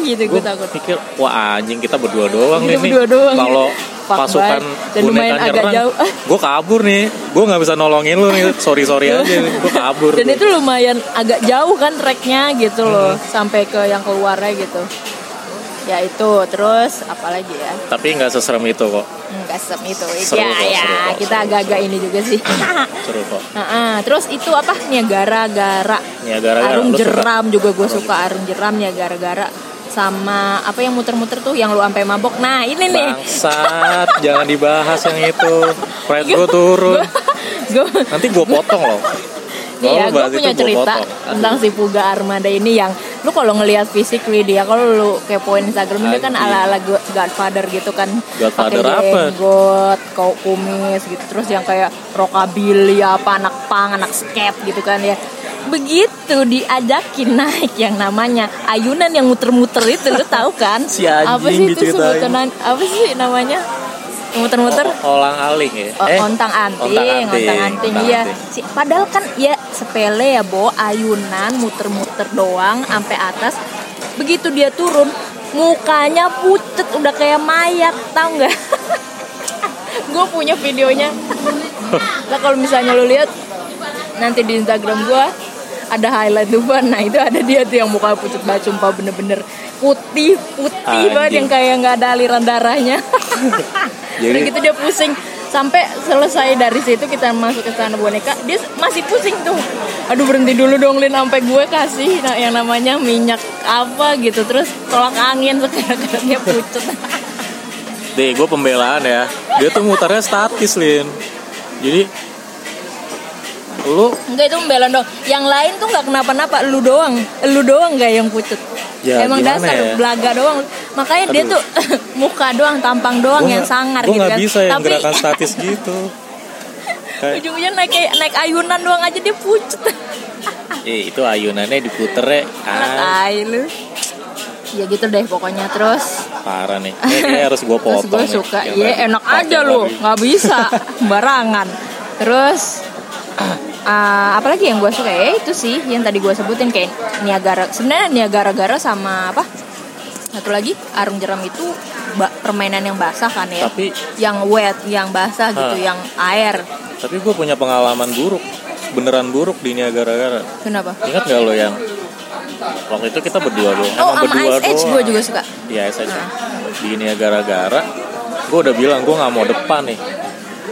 Gitu Gue takut. pikir wah anjing kita berdua doang Kita nih. Kalau pasukan. Dan lumayan agak nyerang, jauh. [LAUGHS] gue kabur nih. Gue nggak bisa nolongin lu nih. Sorry sorry aja. Gue kabur. Dan itu lumayan agak jauh kan treknya gitu loh Hmm. sampai ke yang keluarnya gitu. Ya itu terus apalagi ya Tapi nggak seserem itu kok. nggak sem itu Seru ya kok, ya seru kok, kita agak-agak ini juga sih. [LAUGHS] Seru kok. Nah, ah, terus itu apa Niagara-gara Ya gara-gara Arung lu suka. jeram juga gue suka Arung jeram Niagara-gara sama apa yang muter-muter tuh yang lu sampai mabok. Nah, ini nih. Bangsat, [LAUGHS] jangan dibahas yang itu. Pride gue turun. Gue Nanti gue potong loh. Iya, gue punya gua cerita tentang si Puga Armada ini yang lu kalau ngelihat physically dia kalau lu kepoin Instagram dia kan ala-ala go- Godfather gitu kan. Godfather Pakai apa? jenggot, kau kumis gitu terus yang kayak rockabilly apa anak pang, anak skate gitu kan ya. Begitu diajakin naik yang namanya ayunan yang muter-muter itu lu tahu kan? [LAUGHS] Si apa sih itu sebutan apa sih namanya? Muter-muter Olang aling ya? Oh, ontang anting, ontang anting, iya. anting. Si, padahal kan ya sepele ya, Bo, ayunan muter-muter doang sampai atas. Begitu dia turun, mukanya pucet udah kayak mayat, tau nggak? [LAUGHS] gue punya videonya. Lah kalau misalnya lu lihat nanti di Instagram gue ada highlight tuh. Nah itu ada dia tuh yang muka pucet banget sumpah bener-bener putih putih banget Anjing. yang kayak nggak ada aliran darahnya. [LAUGHS] Jadi- Udah gitu dia pusing. Sampai selesai dari situ kita masuk ke sana boneka. Dia masih pusing tuh. Aduh berhenti dulu dong Lin. Sampai gue kasih yang namanya minyak apa gitu. Terus tolak angin sekarang dia pucet. [LAUGHS] Deh, gue pembelaan ya. Dia tuh muternya statis, Lin. Jadi lu enggak itu membela dong yang lain tuh nggak kenapa-napa. Lu doang. Lu doang nggak yang pucet Ya, emang dasar ya? belaga doang makanya dia Aduh. tuh [LAUGHS] muka doang tampang doang gua yang sangar gua gitu kan bisa yang tapi gerakan [LAUGHS] statis gitu. Kayak, ujung-ujungnya naik naik ayunan doang aja dia pucet [LAUGHS] eh, itu ayunannya diputer ya. Ah, lu. Ya gitu deh pokoknya terus parah nih. Ini kayak harus gue terus potong. gue nih, suka ya tadi. enak aja lu nggak bisa barangan terus ah, apalagi yang gue suka ya itu sih yang tadi gue sebutin kayak Niagara sebenarnya Niagara-gara sama apa satu lagi arung jeram itu permainan yang basah kan ya Tapi yang wet yang basah gitu Hah. yang air tapi gue punya pengalaman buruk, beneran buruk di Niagara-Gara. kenapa Ingat gak lo yang waktu itu kita berdua doang? oh Emang sama berdua Ice Age doang. gue juga suka Iya, Ice Age. Di Niagara-Gara, gue udah bilang gue nggak mau depan nih.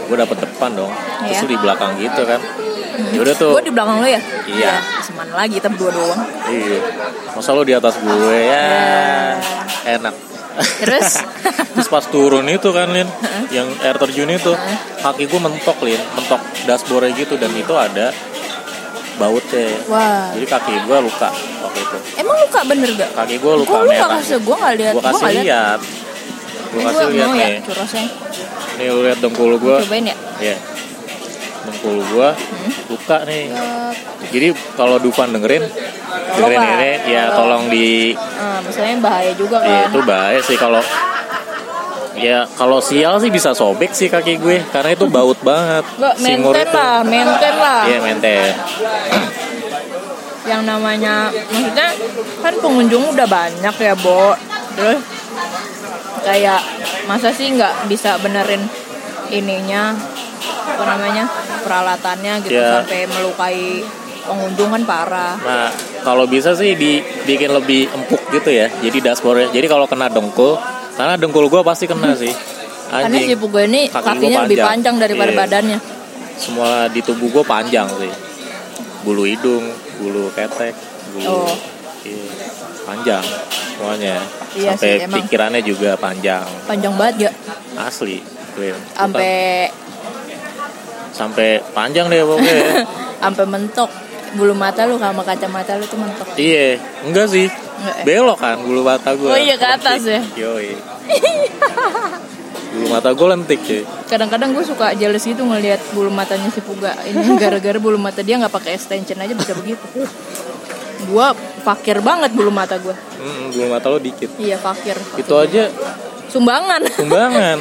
Gue dapet depan dong. Terus Iya. di belakang gitu kan. Ya udah tuh. gue di belakang lo ya Iya. Semana lagi kita berdua doang Iya. Masa lu di atas gue ya enak. terus [LAUGHS] Terus pas turun itu kan Lin, yang air terjun itu, kaki gue mentok Lin, mentok dashboardnya gitu dan itu ada bautnya. wah Jadi kaki gue luka waktu itu. emang luka bener gak Kaki gue luka Kok merah. kasih gue gak lihat Gue kasih lihat. Gue Ini kasih lihat ya nih. curosnya Nih lu lihat dengkul gue. cobain ya Iya. Dengkul gue Hmm. luka nih. Eh, Jadi kalau Dufan dengerin, dengerin ini ya tolong di ah, maksudnya bahaya juga Iya kan itu bahaya sih kalau ya kalau sial sih bisa sobek sih kaki gue karena itu baut banget. Gak maintain itu. lah maintain lah Iya maintain. yang namanya maksudnya kan pengunjung udah banyak ya Bo terus kayak masa sih nggak bisa benerin ininya apa namanya peralatannya gitu Ya. sampai melukai pengunjung kan parah Nah kalau bisa sih dibikin lebih empuk gitu ya. Jadi dashboardnya. Jadi kalau kena dengkul, karena dengkul gue pasti kena sih. karena si Anjing. Pugo ini Kaki kakinya gua lebih panjang. panjang daripada Iya. badannya Semua di tubuh gue panjang sih. Bulu hidung, bulu ketek, bulu Oh. iya, panjang semuanya. Iya Sampai sih, pikirannya juga panjang. panjang banget ya Asli. Sampai sampai panjang deh pokoknya. [LAUGHS] sampai mentok bulu mata lu sama kacamata lu tuh mentok iya, enggak sih. Enggak ya? Belok kan bulu mata gue. Oh iya, ke atas ya? Yoi. [LAUGHS] bulu mata gue lentik cuy. kadang-kadang gue suka jealous gitu ngelihat bulu matanya si Puga ini [LAUGHS] gara-gara bulu mata dia nggak pakai extension aja bisa begitu gue fakir banget bulu mata gue Mm, bulu mata lo dikit. iya fakir, fakir. Itu aja sumbangan sumbangan.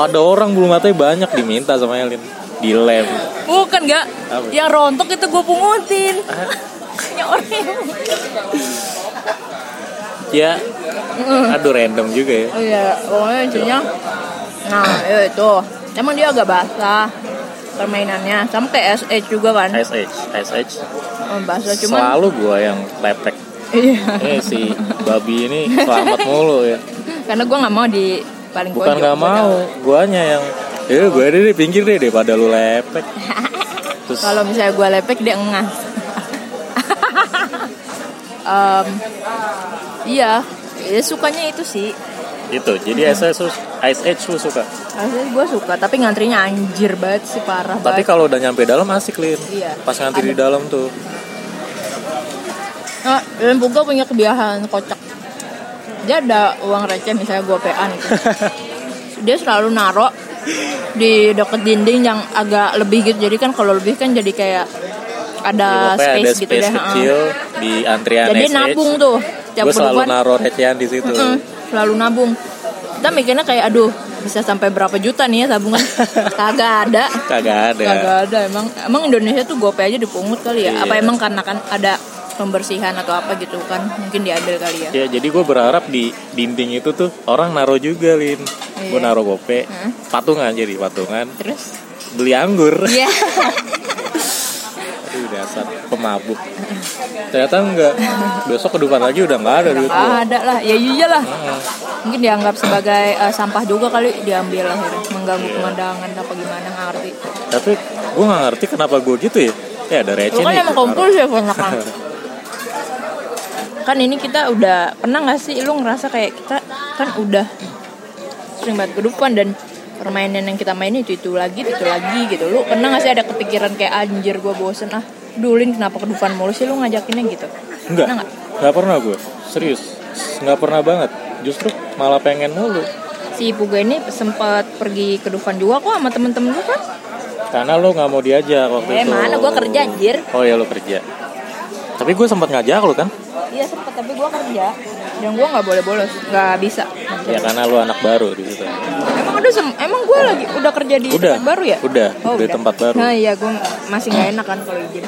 Ada orang bulu matanya banyak diminta sama Elin. Di lem. bukan nggak yang rontok itu gue pungutin. [LAUGHS] Yang orang yang Ya, aduh random juga ya. oh iya pokoknya intinya nah ya itu. Emang dia agak basah permainannya. Sama kayak SH juga kan? SH, SH. oh, basah cuman Selalu gua yang lepek. iya. Ini si babi ini selamat mulu ya. [LAUGHS] karena gue nggak mau di paling Bukan nggak mau, guanya yang eh gue deh di pinggir deh daripada lu lepek. [LAUGHS] Terus Kalau misalnya gue lepek dia engas. [LAUGHS] Em, iya, ya sukanya itu sih. itu, jadi SH lu- Ice Age lu suka. Asli gue suka, tapi ngantrinya anjir banget sih parah Tapi kalau udah nyampe dalam asik lin. Iya. Pas ngantri di dalam tuh. Nah, dan punya kebiasaan kocak. Dia ada uang receh misalnya gue PA gitu. [LAUGHS] dia selalu naro di deket dinding yang agak lebih gitu. Jadi kan kalau lebih kan jadi kayak ada Pokoknya space, ada gitu space deh. kecil di antrian Jadi SH. nabung tuh. Tiap Gue selalu naro recehan di situ. Mm, selalu nabung. Kita mikirnya kayak aduh bisa sampai berapa juta nih ya tabungan? [LAUGHS] Kagak ada. Kagak ada. Kagak ada emang emang Indonesia tuh GoPay aja dipungut kali ya? Iya. Apa emang karena kan ada pembersihan atau apa gitu kan? Mungkin diambil kali ya. Ya jadi gue berharap di dinding itu tuh orang naro juga lin. Gue Iya. naro gope, Heeh. patungan jadi patungan, Terus? beli anggur. Iya. [LAUGHS] Aduh dasar pemabuk. Ternyata enggak. Besok ke depan lagi udah nggak ada duit Ah, ada lah. Ya iyalah. Heeh. Mungkin dianggap sebagai eh, sampah juga kali diambil akhirnya mengganggu Iya. pemandangan apa gimana nggak ngerti. Tapi gue nggak ngerti kenapa gue gitu ya. Ya ada receh Lu kan nih. emang kumpul sih banyak [LAUGHS] kan. ini kita udah pernah nggak sih lu ngerasa kayak kita kan udah sering banget ke depan dan permainan yang kita main itu itu lagi itu lagi gitu lu pernah nggak sih ada kepikiran kayak anjir gue bosen ah dulin kenapa ke depan mulu sih lu ngajakinnya gitu Enggak. pernah Nggak pernah gue. Serius. Nggak pernah banget. Justru malah pengen mulu. si Puga ini sempat pergi ke Dufan juga kok sama temen-temen lu kan Karena lo nggak mau diajak waktu eh itu. mana gue kerja anjir Oh ya lo kerja. Tapi gue sempat ngajak lo kan? iya sempet tapi gue kerja dan gue nggak boleh bolos nggak bisa Ya karena lo anak baru di situ. Emang udah sem- emang gue lagi udah kerja di Udah. tempat baru ya? Udah, di tempat baru. Nah iya gue masih nggak enak kan kalau izin.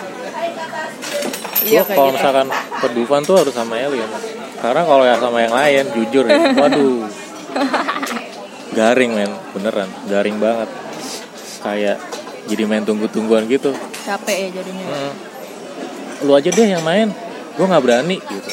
Iya, kalau gitu. misalkan ke Dufan tuh harus sama alien. Karena kalau ya sama yang lain, jujur ya, [LAUGHS] waduh, garing men, beneran, garing banget. Kayak jadi main tunggu-tungguan gitu. capek ya jadinya Hmm. Lu aja deh yang main, gue nggak berani gitu.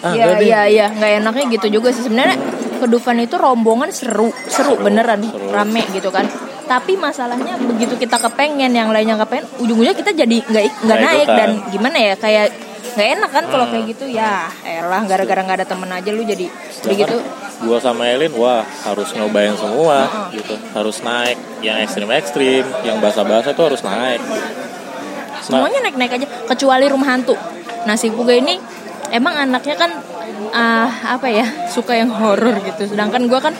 Ah, Iya iya iya. Nggak enaknya gitu juga sih. Sebenarnya ke Dufan itu rombongan seru seru beneran seru. rame gitu kan. Tapi masalahnya begitu kita kepengen yang lainnya kepengen ujung-ujungnya kita jadi nggak nggak Nggak naik dan gimana ya kayak nggak enak kan kalau Hmm. kayak gitu. Ya elah gara-gara nggak ada temen aja lu jadi jadi Sedangkan gitu. Gua sama Elin wah harus nyobain semua gitu. Harus naik. Yang ekstrim ekstrim yang basah-basah itu harus naik. Nah, semuanya naik-naik aja kecuali rumah hantu. Nah si Puga ini emang anaknya kan ah, apa ya suka yang horor gitu. Sedangkan gue kan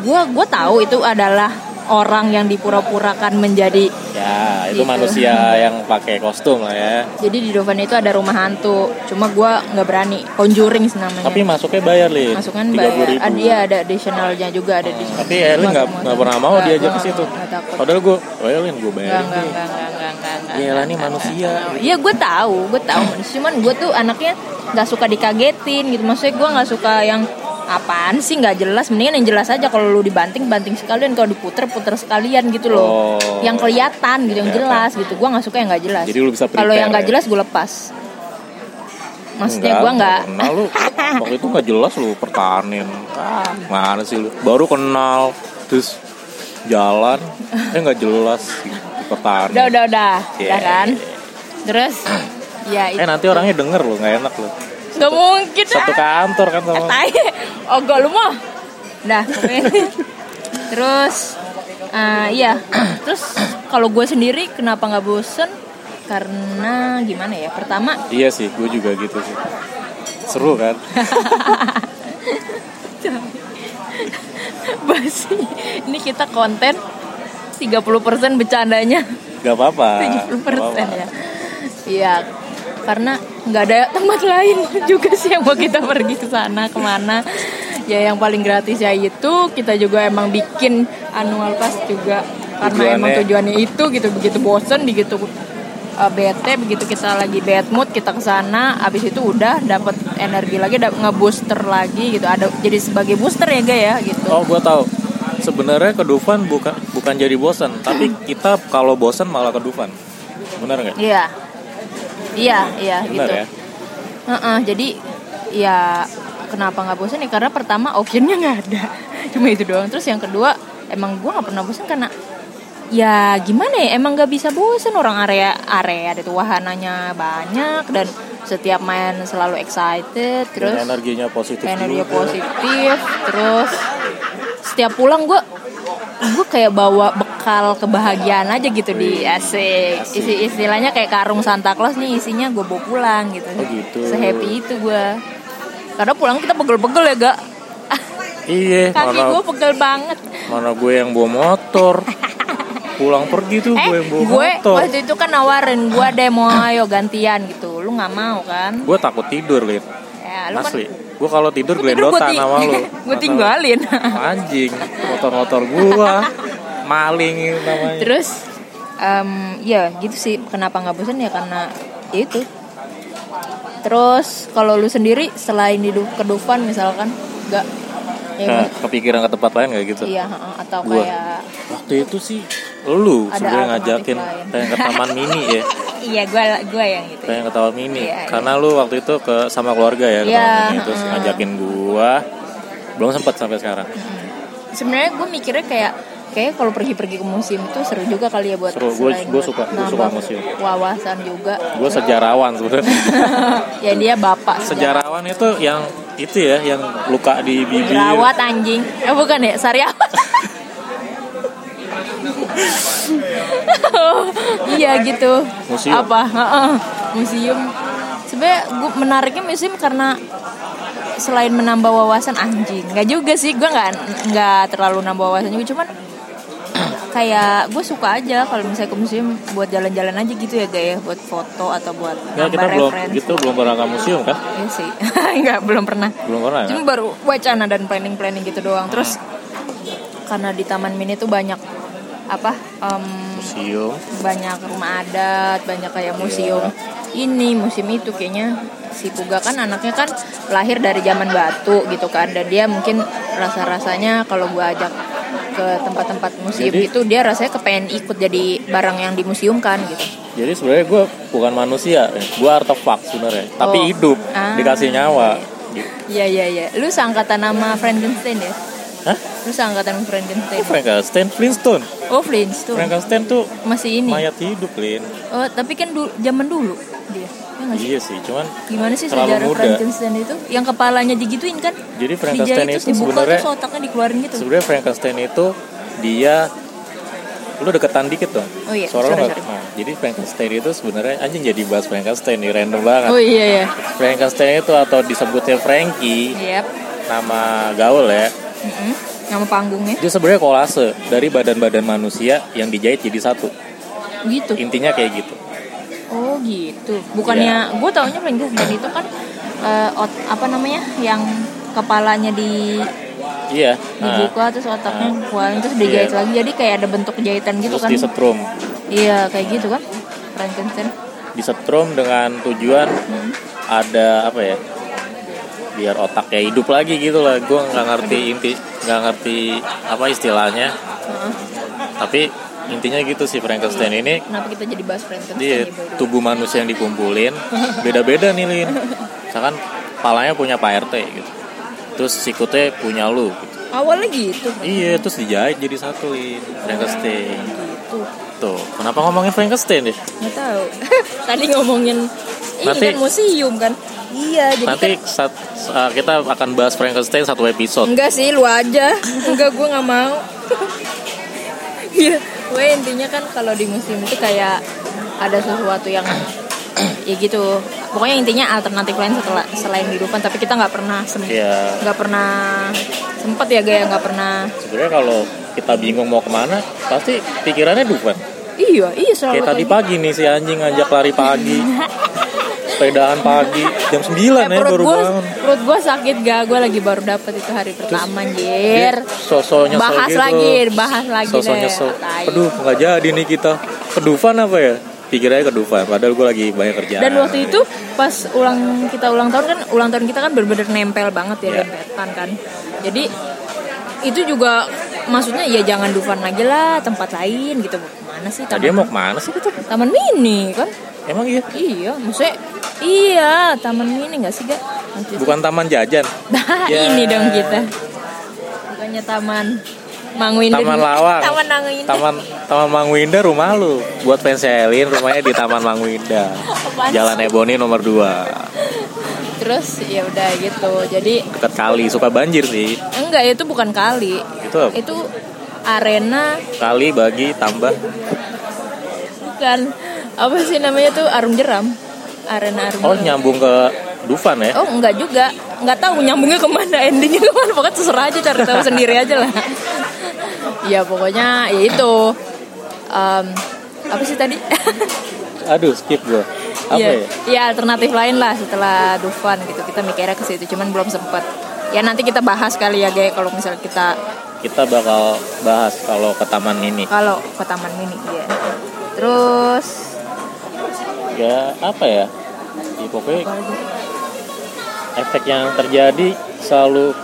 gue gue tahu itu adalah orang yang dipura-purakan menjadi ya itu Gitu. manusia yang pakai kostum lah ya. Jadi di Dovan itu ada rumah hantu cuma gue nggak berani. Conjuring namanya. Tapi masuknya bayar lin. Masukan bayar. Ribu. Ah, dia ada additionalnya juga ada di tapi Elin nggak nggak pernah mau Nggak, diajak ke situ. nggak padahal gua oh Elin enggak, enggak, enggak, enggak, enggak, Iya manusia. Iya gue tahu, gue tahu. Cuman gue tuh anaknya nggak suka dikagetin gitu. Maksudnya gue nggak suka yang apaan sih nggak jelas. Mendingan yang jelas aja kalau lu dibanting banting sekalian, kalau diputer puter sekalian gitu loh. Oh. Yang kelihatan gitu, yang jelas gitu. Gue nggak suka yang nggak jelas. Jadi lu bisa Kalau yang prepare nggak ya? jelas gue lepas. Maksudnya gue nggak. kenal lu waktu itu nggak jelas lu pertahanin ah, mana sih lu baru kenal terus jalan eh nggak jelas pertahanin Udah udah udah, Iya. udah kan. Terus [CLEARS THROAT] ya itu eh nanti orangnya denger lu nggak enak lu nggak mungkin satu kantor kan sama Eh, tai. Oh, gak lu mah. Dah. [LAUGHS] Terus eh, iya. Terus kalau gue sendiri kenapa nggak bosen? Karena gimana ya? Pertama, iya sih gue juga gitu sih seru kan [LAUGHS] basi. Ini kita konten 30% bercandanya, nggak apa-apa [LAUGHS] 70% nggak apa-apa. ya. Iya, karena nggak ada tempat lain [LAUGHS] juga sih yang mau kita pergi ke sana ke mana. Ya yang paling gratis ya itu kita juga emang bikin annual pass juga. Karena Tujuannya- emang tujuannya itu gitu begitu bosen begitu uh, bete begitu kita lagi bad mood kita ke sana abis itu udah dapat energi lagi dap- ngebooster lagi gitu. Ada jadi sebagai booster ya gak ya gitu. Oh gue tahu. Sebenarnya ke Dufan bukan bukan jadi bosan tapi [LAUGHS] kita kalau bosan malah ke Dufan. Benar nggak? Iya iya iya benar gitu. ya? Heeh, jadi ya kenapa nggak bosan ya karena pertama optionnya nggak ada. [LAUGHS] Cuma itu doang. Terus yang kedua emang gue nggak pernah bosan karena ya gimana ya? Emang nggak bisa bosan orang area area itu wahananya banyak dan setiap main selalu excited terus Dan energinya positif energi juga. positif terus setiap pulang gue gue kayak bawa bekal kebahagiaan aja gitu di asik, Asik. isi istilahnya kayak karung Santa Claus nih isinya gue bawa pulang gitu. Oh, gitu. sehappy itu gue karena pulang kita pegel-pegel ya gak? Iya kaki gue pegel banget. Mana gue yang bawa motor [LAUGHS] pulang pergi tuh eh gue yang bawa gue motor. waktu itu kan nawarin gue deh mau ayo gantian gitu. Lu nggak mau kan? Gue takut tidur liat ya lu kan asli. Gue kalau tidur gelendotan gua ti- sama lu. [LAUGHS] gua tinggalin. Anjing motor-motor gua. Maling namanya. Terus em, ya gitu sih. Kenapa nggak bosan? Ya karena ya itu. Terus kalau lu sendiri selain di Du- ke Dufan misalkan nggak ya, Nah, kepikiran ke tempat lain gak gitu iya heeh, atau Gua. kayak waktu itu sih lu sebenarnya ngajakin pengen ke taman [LAUGHS] mini ya iya gua gua yang gitu. pengen ke taman mini Iya, iya. karena lu waktu itu ke sama keluarga ya ke Iya, taman mini terus heeh. ngajakin gua belum sempet sampai sekarang Sebenarnya gue mikirnya kayak kayak kalau pergi-pergi ke museum itu seru juga kali ya buat Seru, gua- gua buat suka- gua suka museum. wawasan juga. gua sejarawan sebenarnya [LAUGHS] ya dia bapak sejarawan itu yang itu ya yang luka di bibir Jerawat anjing. Eh bukan ya, sariawan. [LAUGHS] [LAUGHS] iya gitu. Museum. Apa? Museum. Sebenarnya gue menariknya museum karena selain menambah wawasan anjing, nggak juga sih gue nggak nggak terlalu nambah wawasan juga, cuman kayak gue suka aja kalau misalnya ke museum buat jalan-jalan aja gitu ya gak ya buat foto atau buat Ya, kita belum referensi. gitu belum pernah ke museum kan Iya sih, [LAUGHS] nggak belum pernah. belum pernah Cuma kan? baru wacana dan planning-planning gitu doang. Terus karena di Taman Mini tuh banyak apa em, museum banyak rumah adat banyak kayak museum ini museum itu kayaknya si Puga kan anaknya kan lahir dari zaman batu gitu kan dan dia mungkin rasa rasanya kalau gua ajak ke tempat-tempat museum Jadi- itu dia rasanya kepengen ikut jadi barang yang dimuseumkan gitu jadi sebenarnya gue bukan manusia gue artefak sebenarnya tapi Oh. hidup Ah. dikasih nyawa gitu. Iya iya iya. Lu seangkatan nama Frankenstein ya? Hah? Lu seangkatan Frankenstein. Frankenstein Flintstone Oh Flintstone. Frankenstein tuh Masih ini. mayat hidup Lin Oh tapi kan du- zaman dulu dia. Nggak sih? iya sih cuman Gimana sih sejarah muda. Frankenstein itu? Yang kepalanya digituin kan? jadi Frankenstein itu dibuka sebenarnya otaknya dikeluarin gitu. sebenarnya Frankenstein itu dia lu deketan dikit dong Oh iya, suara sorry, sorry. nah, jadi Frankenstein itu sebenarnya anjing jadi bahas Frankenstein nih random banget Oh iya iya. Frankenstein itu atau disebutnya Frankie Yap. nama gaul ya Mm-mm. Nama panggungnya itu sebenarnya kolase dari badan-badan manusia yang dijahit jadi satu gitu. intinya kayak gitu Oh gitu. Bukannya gue taunya Frankenstein itu kan eh, ot- apa namanya yang kepalanya di iya. dibuka terus otaknya keluarin terus dijahit Iya. lagi. Jadi kayak ada bentuk jahitan gitu terus kan. disetrum. Iya kayak gitu kan. Frankenstein disetrum dengan tujuan Hmm. ada apa ya biar otaknya hidup lagi gitu lah. Gue nggak ngerti inti nggak ngerti apa istilahnya. Heeh. tapi intinya gitu sih Frankenstein ini kenapa kita jadi bahas Frankenstein ya, way? tubuh manusia yang dikumpulin beda-beda nih Lin. Misalkan palanya punya Pak RT gitu. Terus sikutnya punya lu gitu. awalnya gitu. Iya terus dijahit jadi satu Lin. Frankenstein. Gitu. Tuh kenapa ngomongin Frankenstein deh? Nggak tahu. [LAUGHS] Tadi ngomongin ini Nanti- kan museum kan? Iya jadi nanti kan saat, saat kita akan bahas Frankenstein satu episode. Enggak sih lu aja. Enggak gue nggak mau. [LAUGHS] Iya gue intinya kan kalau di museum itu kayak ada sesuatu yang ya gitu. Pokoknya intinya alternatif lain setelah selain kehidupan tapi kita nggak pernah sem- ya nggak pernah sempet ya gaya nggak pernah. Sebenarnya kalau kita bingung mau ke mana pasti pikirannya Dufan. Iya iya selalu kayak tadi gitu. pagi nih si anjing ngajak lari pagi [LAUGHS] sepedaan pagi. Jam 9 ya Eh, perut baru gue bangun. perut gue sakit gak gue lagi baru dapet itu hari pertama anjir. Sosok nyesel bahas gitu. lagi bahas lagi sosok deh. Tai. aduh nggak jadi nih kita. Kedufan apa ya? Pikirannya kedufan padahal gue lagi banyak kerjaan. Dan waktu itu pas ulang kita ulang tahun kan ulang tahun kita kan bener-bener nempel banget ya Iya. dempetan kan. Jadi itu juga maksudnya ya jangan Dufan lagi lah tempat lain gitu. Mana sih taman dia mau ke mana sih kita? Taman mini kan emang iya iya maksudnya iya taman mini nggak sih gak itu. bukan taman jajan Nah, Ya. ini dong kita bukannya taman Mangwinda Taman Lawang. taman Mangwinda Taman Taman Mangwinda rumah lu. Buat fans Elin rumahnya di Taman Mangwinda. [LAUGHS] Apaan Jalan sih? Ebony nomor 2. terus ya udah gitu jadi Dekat kali, suka banjir sih. enggak itu bukan kali Itu apa? itu arena kali bagi tambah bukan apa sih namanya tuh? Arum jeram. Arena arum Oh, jeram. nyambung ke Dufan ya. oh enggak juga. Nggak tahu nyambungnya ke mana endingnya ke mana. Pokoknya terserah aja cari tahu sendiri aja lah. Ya pokoknya ya itu. Em, apa sih tadi? [LAUGHS] Aduh, skip gua. Apa Iya, ya? iya alternatif lain lah setelah Dufan gitu. Kita mikirnya ke situ cuman belum sempet. Ya nanti kita bahas kali ya Gay kalau misalnya kita Kita bakal bahas kalau ke taman ini. kalau ke taman mini ya terus Ya, apa ya? Ya, pokoknya efek yang terjadi selalu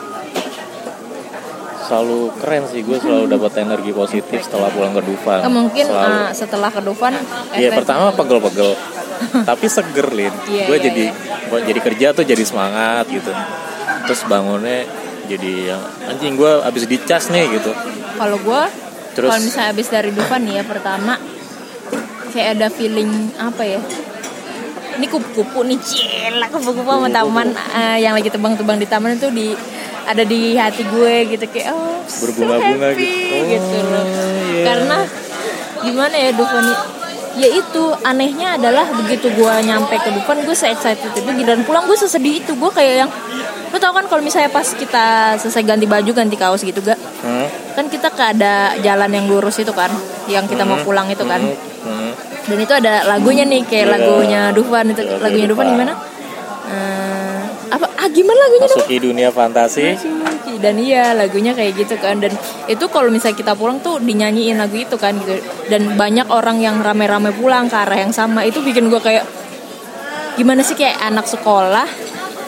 selalu keren sih gue selalu dapat energi positif setelah pulang ke Dufan. Eh, mungkin Selalu. eh, setelah ke Dufan Iya pertama pegel-pegel, [LAUGHS] tapi seger lin. Iya, gue iya, jadi gua jadi kerja tuh jadi semangat gitu. Terus bangunnya jadi yang anjing gue abis dicas nih gitu. kalau gue Terus- kalau misalnya habis dari Dufan nih ya pertama kayak ada feeling apa ya ini kupu-kupu nih cila kupu-kupu sama taman eh, yang lagi tebang-tebang di taman itu di ada di hati gue gitu kayak oh so Berbunga-bunga happy, gitu. Oh, gitu loh iya. karena gimana ya Dufan ya itu anehnya adalah begitu gue nyampe ke Dufan gue se excited itu dan pulang gue sesedih itu gue kayak yang lo tau kan kalau misalnya pas kita selesai ganti baju ganti kaos gitu gak Hmm, kan kita ke ada jalan yang lurus itu kan yang kita mau Hmm. pulang itu kan. Hmm, hmm. dan itu ada lagunya nih kayak Iya. lagunya Dufan itu Lagu lagunya Dufan gimana? Eh, apa ah gimana lagunya Masuki dunia fantasi. Masuki. Dan iya lagunya kayak gitu kan. Dan itu kalau misalnya kita pulang tuh dinyanyiin lagu itu kan gitu. Dan banyak orang yang rame-rame pulang ke arah yang sama. Itu bikin gue kayak gimana sih kayak anak sekolah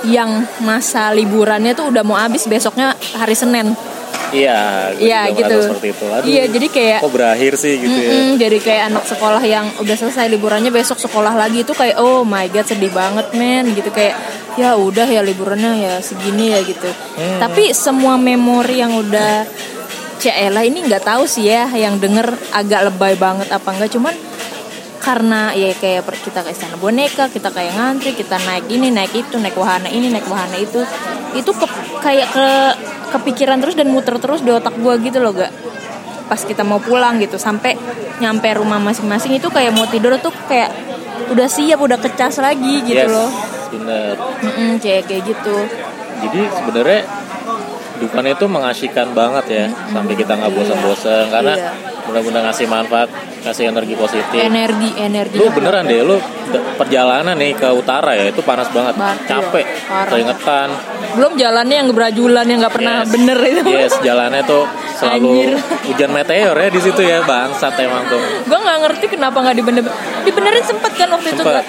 yang masa liburannya tuh udah mau habis besoknya hari Senin Iya, Iya, gitu. seperti itu. Aduh, Iya, jadi kayak- kok berakhir sih gitu ya. Mm-mm, jadi kayak anak sekolah yang udah selesai liburannya besok sekolah lagi itu kayak oh my god sedih banget men gitu kayak ya udah ya liburannya ya segini ya gitu. Hmm. Tapi semua memori yang udah Ciela ini nggak tahu sih ya yang denger agak lebay banget apa enggak cuman karena ya kayak kita ke istana boneka kita kayak ngantri kita naik ini naik itu naik wahana ini naik wahana itu. Itu ke, kayak ke kepikiran terus dan muter terus di otak gua gitu loh gak. Pas kita mau pulang gitu sampai nyampe rumah masing-masing itu kayak mau tidur tuh kayak udah siap udah kecas lagi gitu yes, loh. bener. Mm-mm, kayak kayak gitu. Jadi sebenarnya Dufan itu mengasihkan banget ya sampai kita nggak bosan-bosan. Karena Iya. Benar-benar ngasih manfaat, kasih energi positif. energi energi Lu beneran deh, lu perjalanan nih ke utara ya itu panas banget, Banget, capek. Parah. keringetan. belum jalannya yang berajulan yang nggak pernah Yes. bener itu Yes, jalannya tuh selalu Anjir. hujan meteor ya di situ ya, bangsat emang tuh. gue nggak ngerti kenapa nggak dibener dibenerin sempet kan waktu itu Sempet. Kak?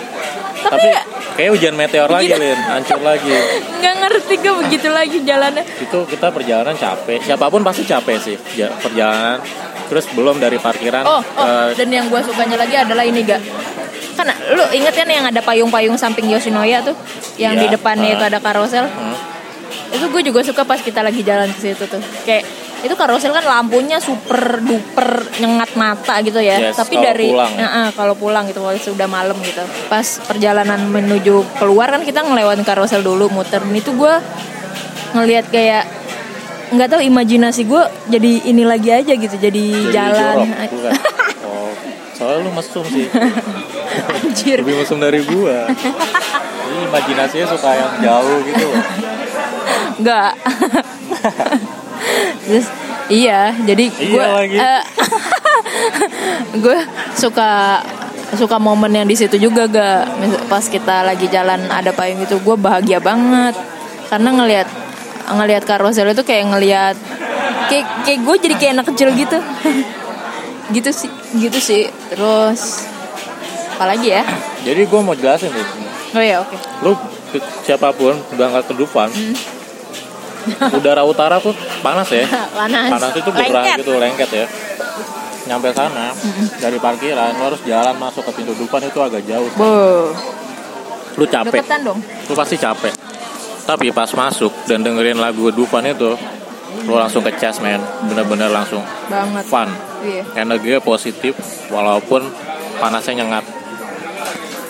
tapi, Tapi ya kayak hujan meteor lagi. Lin, hancur lagi. [LAUGHS] nggak ngerti gue begitu lagi jalannya Itu kita perjalanan capek, siapa pun pasti capek sih ja- perjalanan. Terus belum dari parkiran oh oh ke- dan yang gue sukanya lagi adalah ini gak kan lu inget kan yang ada payung-payung samping Yoshinoya tuh? Yang Iya, di depannya ah. itu ada karosel? Hmm. itu gue juga suka pas kita lagi jalan ke situ tuh. Kayak itu karosel kan lampunya super duper nyengat mata gitu ya. Yes, tapi kalau dari pulang. Nah, ah, kalau pulang gitu kalau sudah malam gitu. Pas perjalanan menuju keluar kan kita ngelewatin karosel dulu muter. Itu gue ngelihat kayak nggak tahu imajinasi gue jadi ini lagi aja gitu jadi, jadi jalan jorok, [LAUGHS] bukan? Oh, soalnya lu mesum sih. anjir Lebih mesum dari gua. Jadi imajinasinya suka yang jauh gitu. nggak terus iya jadi Iya gue lagi. [LAUGHS] gue suka suka momen yang di situ juga gak pas kita lagi jalan ada payung itu gue bahagia banget karena ngelihat ngelihat karosel itu kayak ngelihat kayak kayak gue jadi kayak anak kecil gitu [LAUGHS] gitu sih gitu sih terus apalagi ya Jadi gua mau jelasin nih. oh ya oke Lu ke- siapa pun berangkat ke Dufan, Hmm. [LAUGHS] udara utara tuh panas ya. [LAUGHS] panas Panas itu Lengket. gitu, lengket ya. Nyampe sana dari parkiran lu harus jalan masuk ke pintu Dufan itu agak jauh. Bo, Lu capek, deketan dong lu pasti capek. Tapi pas masuk dan dengerin lagu Dufan itu, lu langsung ke cas men, bener-bener langsung banget fun. iya Energinya positif walaupun panasnya nyengat.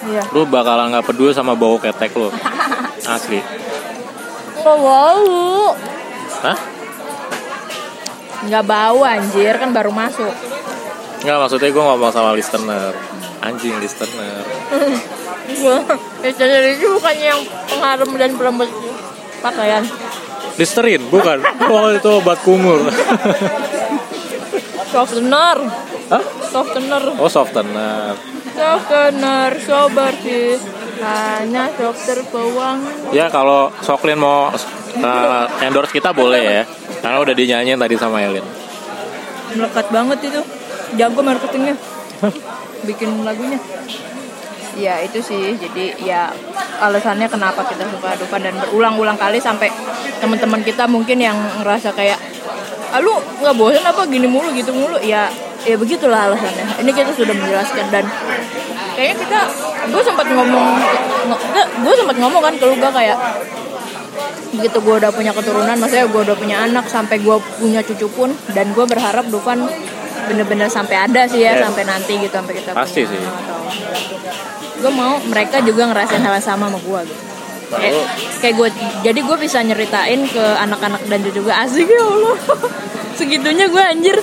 iya Lu bakalan nggak peduli sama bau ketek lu. [LAUGHS] Asli. nggak bau Hah? nggak bau anjir kan baru masuk Nggak maksudnya gue ngomong sama listener. Anjing listener. [LAUGHS] sendiri itu bukannya yang pengharum dan pelembut pakaian Listerin bukan? Oh itu obat kumur. softener Hah? softener Oh softener. softener so bersih hanya softer pewangi Ya kalau Soklin mau uh, endorse kita boleh ya. Karena udah dinyanyiin tadi sama Elin. melekat banget itu jago marketingnya [LAUGHS] bikin lagunya ya itu sih jadi ya alasannya kenapa kita suka Dufan dan berulang-ulang kali sampai teman-teman kita mungkin yang ngerasa kayak ah, lu nggak bosan apa gini mulu gitu mulu ya ya begitulah alasannya ini kita sudah menjelaskan dan kayaknya kita gue sempat ngomong gue sempat ngomong kan ke lu gak kayak begitu gue udah punya keturunan maksudnya gue udah punya anak sampai gue punya cucu pun dan gue berharap Dufan bener-bener sampai ada sih ya Yes. sampai nanti gitu sampai kita Pasti punya sih. atau gue mau mereka juga ngerasain hal yang sama sama gue gitu. Kayak, kayak gue jadi gue bisa nyeritain ke anak-anak dan cucu gue asik ya Allah. [LAUGHS] Segitunya gue anjir.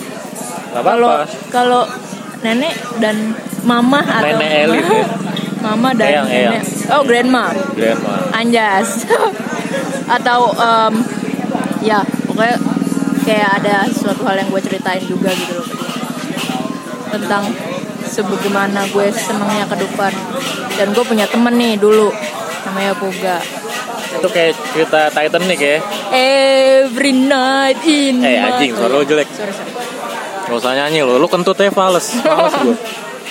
Kalau kalau nenek dan mama atau Nenek Elin ya. [LAUGHS] mama dan Eyang, eyang. nenek. Oh grandma. Grandma. anjas. [LAUGHS] Atau em, ya pokoknya kayak ada suatu hal yang gue ceritain juga gitu loh. Tentang sebagaimana gue senengnya ke depan dan gue punya temen nih dulu namanya Puga Itu kayak cerita Titanic ya. Every night in Eh anjing, suara iya. jelek. Sorry, sorry. Gak usah nyanyi lo, lu kentut aja fales. Males gue.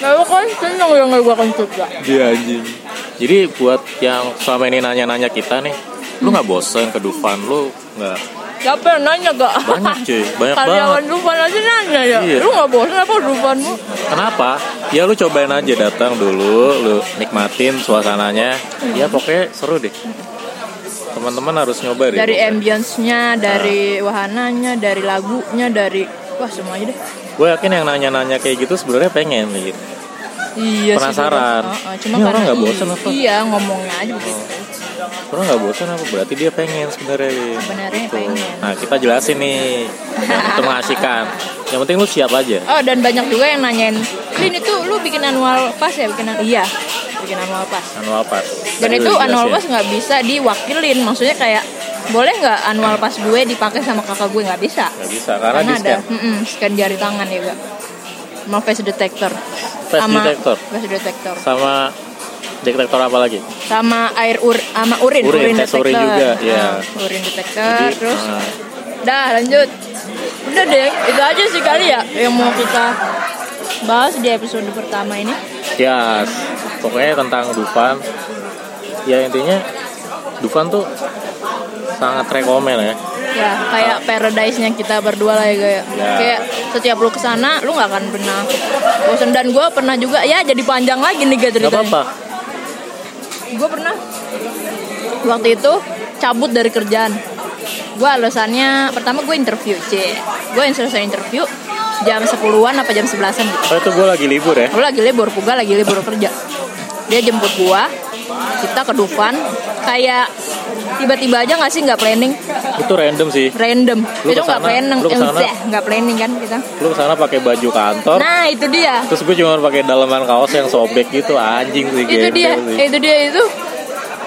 Nah, lu [LAUGHS] kan seneng yang gak gue kentut gak? Iya anjing. Jadi buat yang selama ini nanya-nanya kita nih, lu nggak bosen ke Dufan? Lu nggak Siapa yang nanya gak? banyak cuy, [LAUGHS] banyak Karyawan banget. Dufan aja nanya ya Iya. Lu gak bosan apa Dufanmu? Kenapa? Ya lu cobain aja datang dulu, lu nikmatin suasananya. Ya pokoknya seru deh. Teman-teman harus nyoba deh. Dari ambience-nya, dari Ah. wahananya, dari lagunya, dari Wah semuanya deh Gue yakin yang nanya-nanya kayak gitu sebenarnya pengen gitu. Iya Penasaran. sih Heeh, Cuma Ini orang nggak bosan apa? Iya ngomongnya aja begitu Orang nggak bosan apa? Berarti dia pengen sebenarnya. Sebenarnya Gitu. Nah kita jelasin nih itu mengasihkan. Yang penting lu siap aja. Oh dan banyak juga yang nanyain Lin itu lu bikin annual pass ya? Bikin Iya bikin annual pass Annual pass. Dan Tadi itu annual pass nggak bisa diwakilin Maksudnya kayak boleh nggak annual pass gue dipakai sama kakak gue nggak bisa Nggak bisa karena, karena di ada scan. mm-mm, scan jari tangan ya gak sama face detector Face sama detector. face detector sama detektor apa lagi? sama air ur sama urin Urin, tes urin juga, ya. Ah, urin detektor Jadi, terus ah, dah lanjut udah deh itu aja sih kali ya yang mau kita bahas di episode pertama ini ya pokoknya tentang Dufan. Ya intinya Dufan tuh sangat rekomen ya. ya kayak paradise-nya kita berdua lah ya kayak Ya. kayak setiap lu ke sana lu nggak akan pernah bosan dan gue pernah juga ya jadi panjang lagi nih gak Gak ceritanya apa-apa. Gue pernah waktu itu cabut dari kerjaan. Gue alasannya pertama gue interview c gue yang selesai interview jam 10-an apa jam 11-an gitu. Oh itu gue lagi libur ya. gue lagi libur gue lagi libur kerja. Dia jemput gue kita ke Dufan kayak tiba-tiba aja nggak sih? Nggak planning? Itu random sih. random. Lu itu nggak planning. lu kesana- Eh, nggak planning kan kita? Lu ke sana pakai baju kantor. nah itu dia. Terus gue cuma pakai dalaman kaos yang sobek gitu anjing sih itu dia. sih. itu dia itu.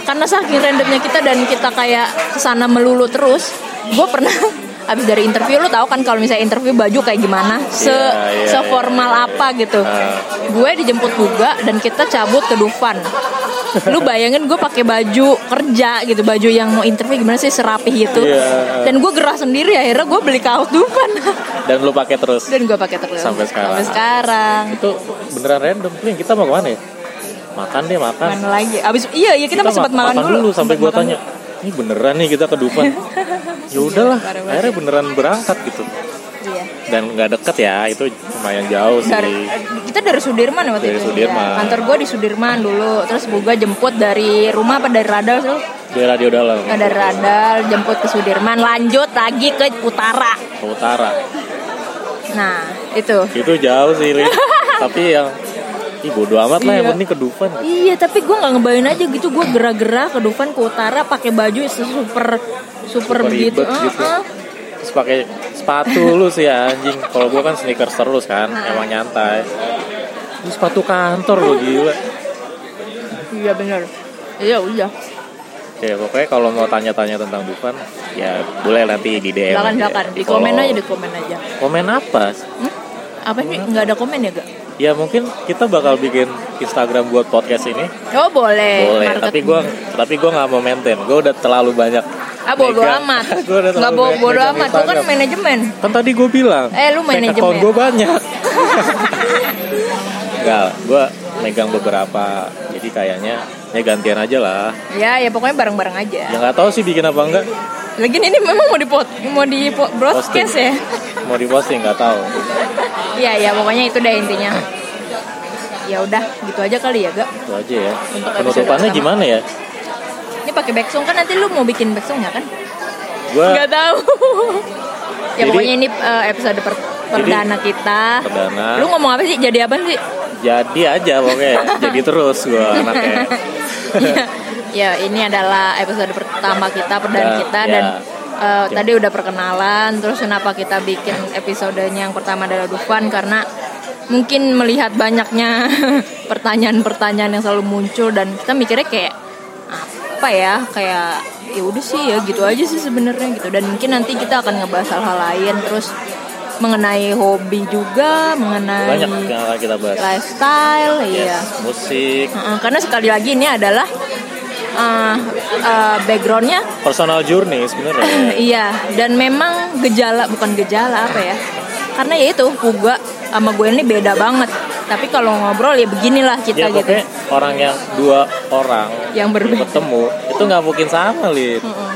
Karena saking randomnya kita dan kita kayak ke sana melulu terus gue pernah [LAUGHS] abis dari interview lu tahu kan kalau misalnya interview baju kayak gimana? Se Iya, iya, seformal iya. apa gitu. Ah. gue dijemput juga dan kita cabut ke Dufan [LAUGHS] lu bayangin gue pakai baju kerja gitu baju yang mau interview gimana sih serapih itu Iya. dan gue gerah sendiri akhirnya gue beli kaos Dufan Dan lu pakai terus. dan gue pakai terus Sampai sekarang. sampai sekarang Itu beneran random. Lin, kita mau ke mana ya? Makan deh makan. mana lagi abis iya iya kita, masih sempat ma- makan, dulu sampai Sempat gue makan tanya ini beneran nih kita ke Dufan [LAUGHS] ya udahlah akhirnya beneran berangkat gitu dulu. Dan nggak deket ya itu lumayan jauh sih. dari kita dari Sudirman ya waktu Dari itu? Sudirman. Ya, kantor gue di Sudirman dulu. Terus gue jemput dari rumah apa dari Radal tuh di radio dalam. Nah, dari Radal jemput ke Sudirman. Lanjut lagi ke utara. Ke utara. Nah itu. Itu jauh sih [LAUGHS] tapi yang Ih bodo amat lah yang Iya. penting ke Dufan. Iya tapi gue nggak ngebayangin aja gitu. Gue gerah-gerah ke Dufan ke utara pakai baju super super Super begitu ribet gitu. Heeh. Pakai sepatu lu sih anjing. Kalau gue kan sneakers terus kan emang nyantai. Ini sepatu kantor lo gila. Iya benar iya udah Oke, pokoknya kalau mau tanya-tanya tentang Dufan, ya boleh nanti di DM. silakan silakan. Di komen aja di komen aja. Komen apa? Hmm? apa sih? Nggak ada komen ya gak Ya mungkin kita bakal bikin Instagram buat podcast ini. oh boleh boleh, market. tapi gua tapi gua nggak mau maintain. Gua udah terlalu banyak. ah bodo amat [LAUGHS] Gua udah terlalu banyak bodo amat lu kan manajemen Kan tadi gue bilang. Eh, lu manajemen. account gue banyak. [LAUGHS] Enggak, gue megang beberapa. Jadi kayaknya ya gantian aja lah. Ya, ya pokoknya bareng-bareng aja. Ya nggak tahu sih bikin apa enggak. Lagian ini memang mau dipot, mau di broadcast ya. Mau diposting nggak tahu. Iya, [LAUGHS] ya pokoknya itu deh intinya. Ya udah, gitu aja kali ya, Gak. Itu aja ya. Untuk Penutupannya gimana ya? Ini pakai backsong kan nanti lu mau bikin backsong ya kan? Gue Nggak tahu. [LAUGHS] ya Jadi- pokoknya ini eh, episode per- perdana kita. perdana. Lu ngomong apa sih? Jadi apa sih? Jadi aja pokoknya. jadi terus gue anaknya. ya, ya, ini adalah episode pertama kita perdana Ya, kita ya. dan eh, tadi udah perkenalan terus kenapa kita bikin episodenya yang pertama adalah Dufan karena mungkin melihat banyaknya [LAUGHS] pertanyaan-pertanyaan yang selalu muncul dan kita mikirnya kayak apa ya kayak ya udah sih ya gitu aja sih sebenarnya gitu dan mungkin nanti kita akan ngebahas hal-hal lain terus mengenai hobi juga mengenai Banyak yang akan kita bahas. lifestyle Yes, iya. musik, Heeh, karena sekali lagi ini adalah uh, uh, backgroundnya personal journey sebenarnya. [CLEARS THROAT] Iya dan memang gejala bukan gejala apa ya karena ya itu Puga sama gue ini beda banget. Tapi kalau ngobrol ya beginilah kita ya, gitu. orang yang dua orang Yang berbeda. ketemu itu nggak mungkin sama lid. Mm-mm.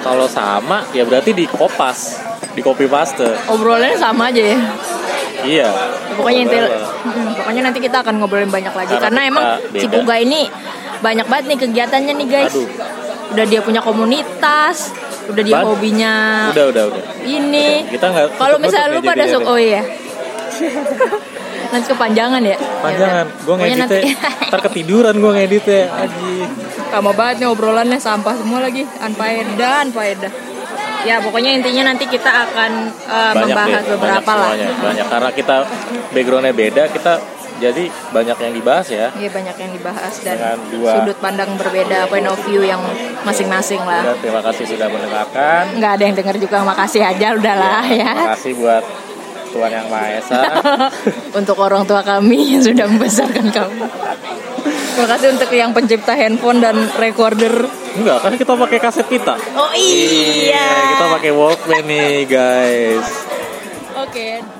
kalau sama ya berarti di kopas di copy paste obrolannya sama aja ya? Iya. Pokoknya inti, Boleh. Mm, pokoknya nanti kita akan ngobrolin banyak lagi. Karena karena, emang beda. Puga ini banyak banget nih kegiatannya nih guys. Aduh. udah dia punya komunitas udah dia Ban- hobinya udah udah udah. ini. Kita nggak kalau tutup-tutup misalnya lu pada jadinya sok oh iya. Nanti kepanjangan ya? Panjangan. Yaudah. gue ngeditnya nanti [LAUGHS] ntar ketiduran gue ngeditnya aji lama banget nih obrolannya sampah semua lagi. Anfaedah anfaedah ya pokoknya intinya nanti kita akan uh, banyak membahas deh, beberapa banyak lah semuanya. banyak karena kita backgroundnya beda kita jadi banyak yang dibahas ya Iya banyak yang dibahas dan Dengan dua- sudut pandang berbeda, point of view yang masing-masing lah. terima kasih sudah mendengarkan Nggak ada yang denger juga, makasih aja udahlah ya. terima kasih buat Tuhan yang Maha Esa [LAUGHS] untuk orang tua kami yang sudah membesarkan kami. Terima kasih untuk yang pencipta handphone dan recorder. enggak kan kita pakai kaset pita Oh iya. kita pakai Walkman nih guys Oke.